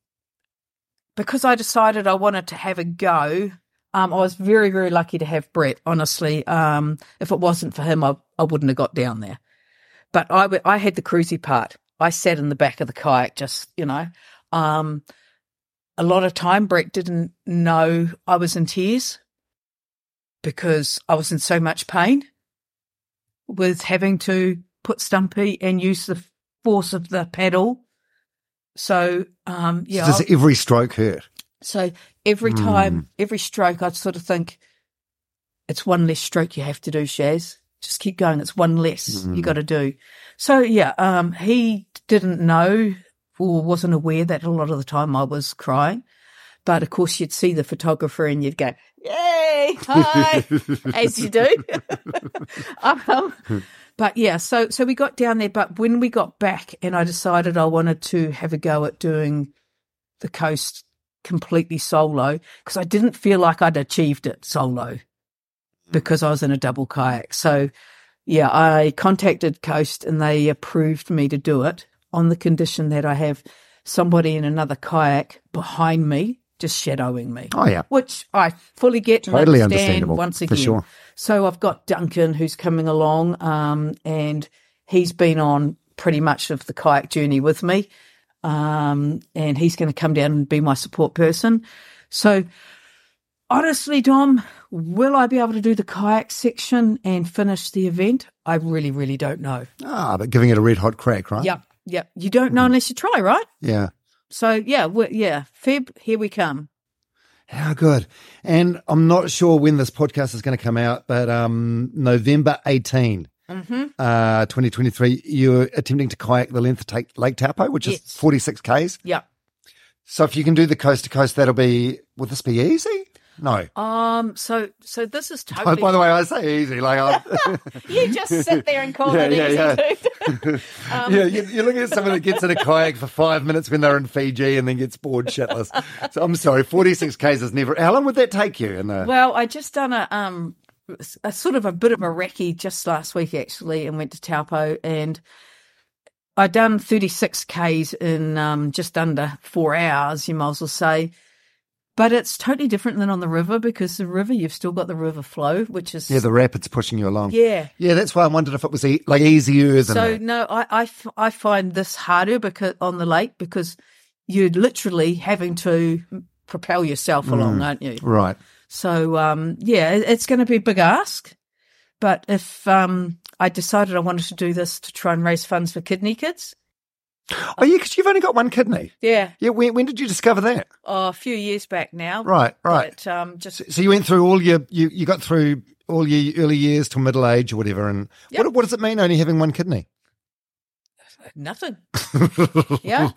because I decided I wanted to have a go, um, I was very very lucky to have Brett. Honestly, um, if it wasn't for him, I I wouldn't have got down there. But I w- I had the cruisy part. I sat in the back of the kayak, just you know. Um, a lot of time, Brett didn't know I was in tears because I was in so much pain with having to put Stumpy and use the force of the paddle. So, um, yeah. Does I- every stroke hurt? so every time, every stroke, I'd sort of think, it's one less stroke you have to do, Shaz. Just keep going. It's one less you got to do. So yeah, um, he didn't know or wasn't aware that a lot of the time I was crying. But of course, you'd see the photographer and you'd go, "Yay, hi," as you do. um, but yeah, so so we got down there. But when we got back, and I decided I wanted to have a go at doing the coast completely solo because I didn't feel like I'd achieved it solo because I was in a double kayak. So yeah, I contacted Coast and they approved me to do it on the condition that I have somebody in another kayak behind me just shadowing me. Oh yeah. Which I fully get and Totally understand understandable, once again. for sure. So I've got Duncan who's coming along, um, and he's been on pretty much of the kayak journey with me. Um, and he's going to come down and be my support person. So honestly, Dom, will I be able to do the kayak section and finish the event? I really, really don't know. Ah, but giving it a red hot crack, right? Yep. Yep. You don't know unless you try, right? Yeah. So yeah, yeah, Feb, here we come. How good. And I'm not sure when this podcast is going to come out, but um, November 18, Mm-hmm. uh, 2023, you're attempting to kayak the length of take Lake Taupo, which is 46 Ks. Yeah. So if you can do the coast to coast, that'll be, will this be easy? No. Um. So so this is totally. by the way, I say easy. Like, you just sit there and call Yeah, it yeah, easy. dude. Um, yeah, you- you're looking at someone that gets in a kayak for five minutes when they're in Fiji and then gets bored shitless. So I'm sorry, 46 Ks is never. How long would that take you? In Well, I just done a um a sort of a bit of a recce just last week actually, and went to Taupo, and I done thirty six k's in um just under four hours. You might as well say. But it's totally different than on the river because the river, you've still got the river flow, which is yeah, the rapids pushing you along. yeah. Yeah, that's why I wondered if it was e- like easier than So that. no, I, I f- I find this harder because on the lake because you're literally having to propel yourself along, aren't you? Right. So um, yeah, it's going to be a big ask. But if um, I decided I wanted to do this to try and raise funds for kidney kids, Oh, yeah, because you've only got one kidney. Yeah. Yeah, when, when did you discover that? Oh, a few years back now. Right, right. But um, just So you went through all your, you, you got through all your early years till middle age or whatever. And Yep. what, what does it mean only having one kidney? nothing. yeah.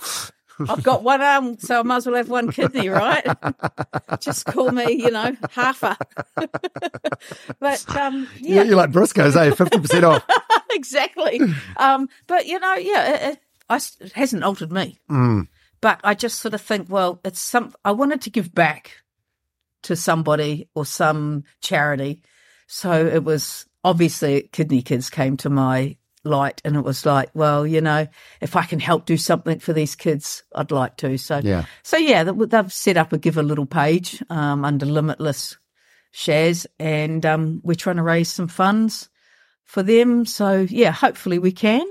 I've got one arm, so I might as well have one kidney, right? Just call me, you know, halfer. but um, yeah, You're like Briscoe's, eh? 50% off. exactly. Um, but you know, yeah, it, it, I it hasn't altered me. Mm. But I just sort of think, well, it's some. I wanted to give back to somebody or some charity, so it was obviously Kidney Kids came to my light, and it was like, well, you know, if I can help do something for these kids, I'd like to. So Yeah. so yeah, they- they've set up a give a little page um, under Limitless Shaz, and um, we're trying to raise some funds for them. So yeah, hopefully we can.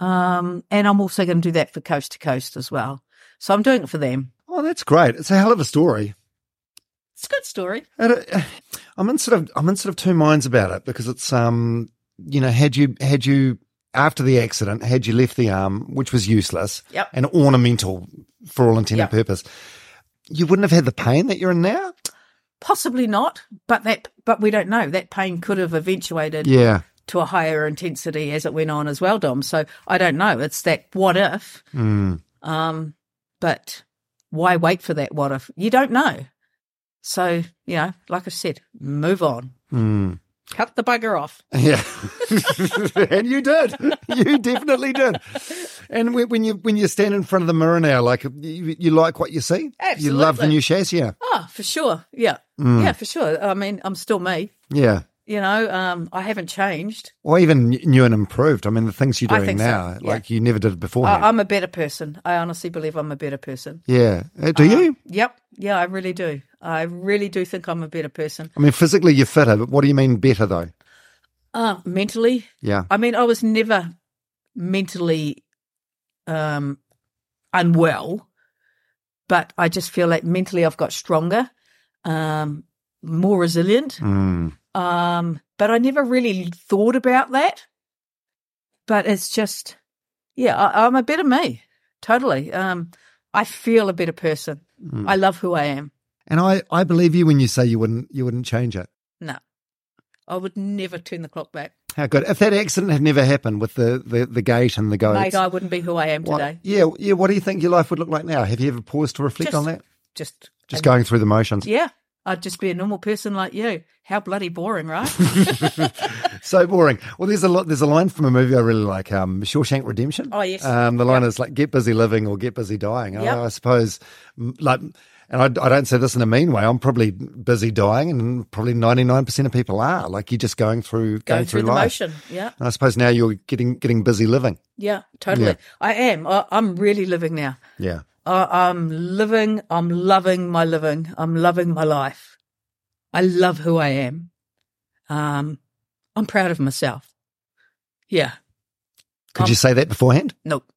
Um, and I'm also going to do that for Coast to Coast as well. So I'm doing it for them. Oh, that's great. It's a hell of a story. It's a good story. And, uh, I'm in sort of I'm in sort of two minds about it because it's um you know had you had you after the accident had you left the arm which was useless Yep. and ornamental for all intent Yep. and purpose you wouldn't have had the pain that you're in now Possibly not, but that but we don't know. That pain could have eventuated yeah to a higher intensity as it went on as well, Dom. So I don't know. It's that what if. mm. Um, but why wait for that what if? You don't know. So, you know, like I said, move on. Mm. Cut the bugger off. yeah and you did you definitely did and when when you when you stand in front of the mirror now like you, you like what you see Absolutely. you love the new chassis yeah Oh, for sure. Yeah. Mm. Yeah, for sure. I mean, I'm still me. yeah You know, um, I haven't changed. or even new and improved i mean the things you're doing think so, now yeah. like you never did before I, I'm a better person. I honestly believe I'm a better person. Yeah. Uh, do you? Yep. Yeah, I really do. I really do think I'm a better person. I mean, physically you're fitter, but what do you mean better though? Uh, mentally, Yeah. I mean, I was never mentally um, unwell, but I just feel like mentally I've got stronger, um, more resilient. Mm. Um, but I never really thought about that. But it's just, yeah, I, I'm a better me, totally. Um, I feel a better person. I love who I am. And I, I believe you when you say you wouldn't you wouldn't change it. No, I would never turn the clock back. How good. If that accident had never happened with the, the, the gate and the goats. Mate, I wouldn't be who I am what- today. yeah, yeah. What do you think your life would look like now? Have you ever paused to reflect Just- on that? Just, Just going through the motions. Yeah, I'd just be a normal person like you. How bloody boring, right? So boring. Well, there's a lot. There's a line from a movie I really like, um, Shawshank Redemption. Oh, yes. Um, the line is like, "Get busy living or get busy dying." Yep. I, I suppose, like, and I, I don't say this in a mean way. I'm probably busy dying, and probably 99 percent of people are. Like, you're just going through going, Going through the life. motion. Yeah, And I suppose now you're getting getting busy living. yeah, totally. Yeah. I am. I, I'm really living now. Yeah. I'm living. I'm loving my living. I'm loving my life. I love who I am. Um, I'm proud of myself. Yeah. Could Um, you say that beforehand? Nope.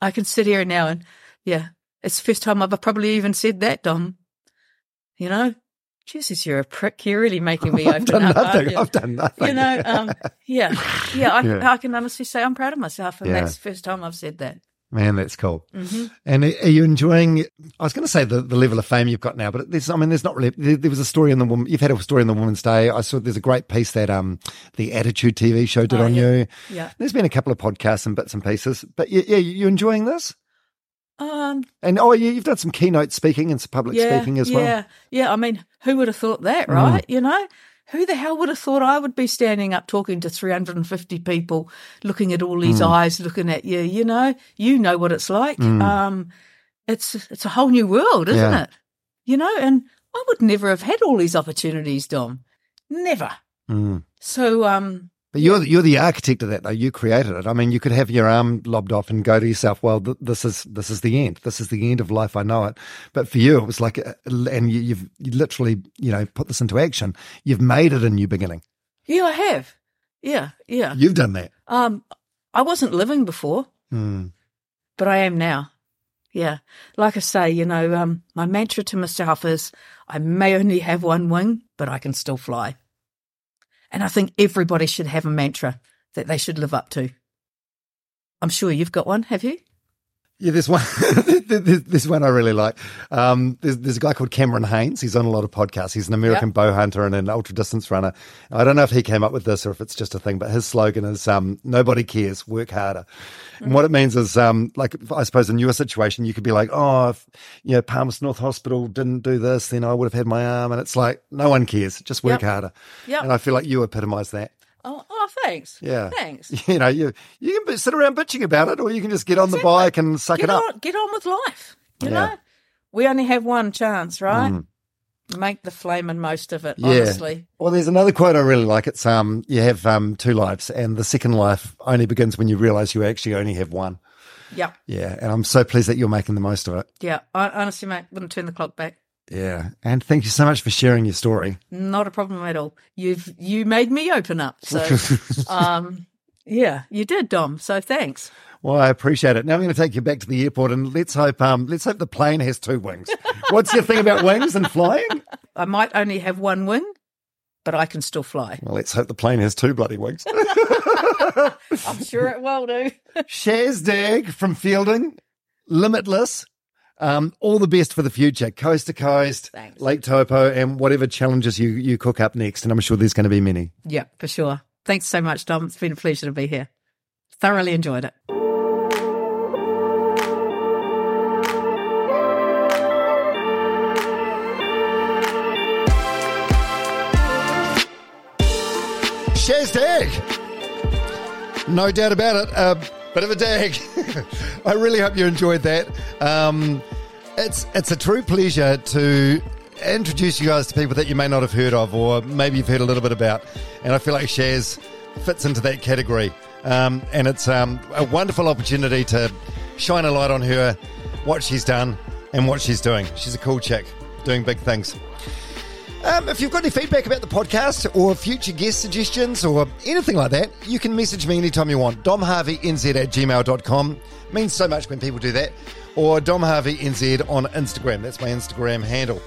I can sit here now and yeah, it's the first time I've probably even said that, Dom. You know, Jesus, you're a prick. You're really making me I've done up. nothing. I've done nothing. You know, um, yeah, yeah I, Yeah. I can honestly say I'm proud of myself, and Yeah. that's the first time I've said that. Man, that's cool. hmm And are you enjoying? I was going to say the, the level of fame you've got now, but there's, I mean, there's not really. There, there was a story in the woman. You've had a story in the Woman's Day. I saw there's a great piece that um the Attitude TV show did Oh, on yeah. you. Yeah. There's been a couple of podcasts and bits and pieces, but yeah, yeah you enjoying this? Um, And oh, yeah, you've done some keynote speaking and some public yeah, speaking as well. Yeah, yeah. I mean, who would have thought that, right? You know, who the hell would have thought I would be standing up talking to 350 people, looking at all these eyes, looking at you? You know, you know what it's like. Um, it's it's a whole new world, isn't Yeah. it? You know, and I would never have had all these opportunities, Dom. Never. Mm. So, um, But you're the, you're the architect of that, though. You created it. I mean, you could have your arm lobbed off and go to yourself, "Well, th- this is this is the end. This is the end of life. I know it." But for you, it was like, a, and you, you've you literally, you know, put this into action. You've made it a new beginning. yeah, I have. Yeah, yeah. You've done that. Um, I wasn't living before. Mm. but I am now. Yeah. Like I say, you know, um, my mantra to myself is I may only have one wing, but I can still fly. And I think everybody should have a mantra that they should live up to. I'm sure you've got one, have you? Yeah, this one. there's there's one I really like. Um, there's, there's a guy called Cameron Hanes. He's on a lot of podcasts. He's an American Yep. bow hunter and an ultra distance runner. I don't know if he came up with this or if it's just a thing, but his slogan is um, "Nobody cares, work harder." And what it means is, um, like I suppose in your situation, you could be like, "Oh, if you know Palmerston North Hospital didn't do this, then I would have had my arm." And it's like, no one cares. Just work Yep. harder. Yeah. And I feel like you epitomise that. Oh, oh thanks. Yeah. Thanks. You know, you you can sit around bitching about it, or you can just get on the bike and suck Get it up. on, get on with life. You Yeah. know, we only have one chance, right? Make the flame and most of it. Yeah. Honestly, Well, there's another quote I really like. It's um, you have um two lives, and the second life only begins when you realise you actually only have one. yeah, Yeah, and I'm so pleased that you're making the most of it. yeah. I honestly, mate, wouldn't turn the clock back. Yeah, and thank you so much for sharing your story. Not a problem at all. You've you made me open up. So, um, yeah, you did, Dom. So thanks. Well, I appreciate it. Now I'm going to take you back to the airport, and let's hope um, let's hope the plane has two wings. What's your thing about wings and flying? I might only have one wing, but I can still fly. Well, let's hope the plane has two bloody wings. I'm sure it will do. Shaz Dagg from Feilding, Limitless. Um, all the best for the future, coast to coast, Thanks. Lake Taupo, and whatever challenges you, you cook up next. And I'm sure there's going to be many. yeah, for sure. Thanks so much, Dom. It's been a pleasure to be here. Thoroughly enjoyed it. Shaz Dagg. No doubt about it. A bit of a dag. I really hope you enjoyed that. Um, it's it's a true pleasure to introduce you guys to people that you may not have heard of, or maybe you've heard a little bit about. And I feel like Shaz fits into that category. Um, and it's um, a wonderful opportunity to shine a light on her, what she's done, and what she's doing. She's a cool chick, doing big things. Um, if you've got any feedback about the podcast or future guest suggestions or anything like that, you can message me anytime you want. DomHarveyNZ at gmail.com. Means so much when people do that. Or DomHarveyNZ on Instagram. That's my Instagram handle.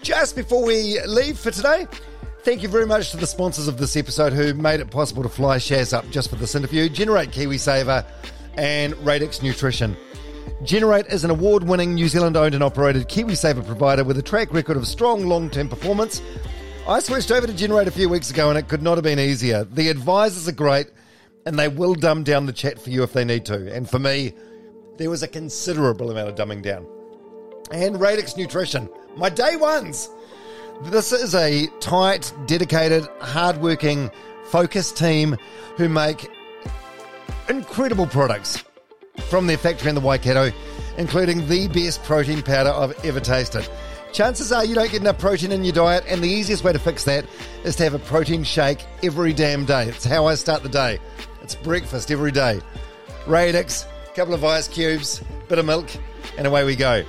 Just before we leave for today, thank you very much to the sponsors of this episode who made it possible to fly Shaz up just for this interview Generate KiwiSaver and Radix Nutrition. Generate is an award winning New Zealand owned and operated KiwiSaver provider with a track record of strong long term performance. I switched over to Generate a few weeks ago and it could not have been easier. The advisors are great and they will dumb down the chat for you if they need to. And for me, there was a considerable amount of dumbing down. And Radix Nutrition, my day ones. This is a tight, dedicated, hardworking, focused team who make incredible products from their factory in the Waikato, including the best protein powder I've ever tasted. Chances are you don't get enough protein in your diet, and the easiest way to fix that is to have a protein shake every damn day. It's how I start the day. It's breakfast every day. Radix, a couple of ice cubes, bit of milk, and away we go.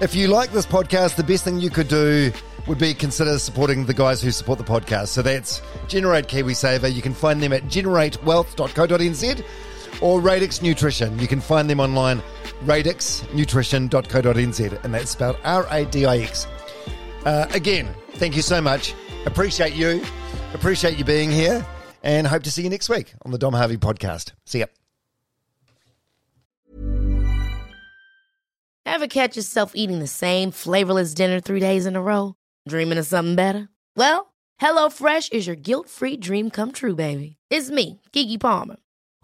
If you like this podcast, the best thing you could do would be consider supporting the guys who support the podcast. So that's Generate KiwiSaver. You can find them at generatewealth.co.nz or Radix Nutrition. You can find them online, radixnutrition.co.nz, and that's spelled R A D I X. Uh, again, thank you so much. Appreciate you. Appreciate you being here, and hope to see you next week on the Dom Harvey podcast. See ya. Ever catch yourself eating the same flavorless dinner three days in a row? Dreaming of something better? Well, HelloFresh is your guilt free dream come true, baby. It's me, Keke Palmer.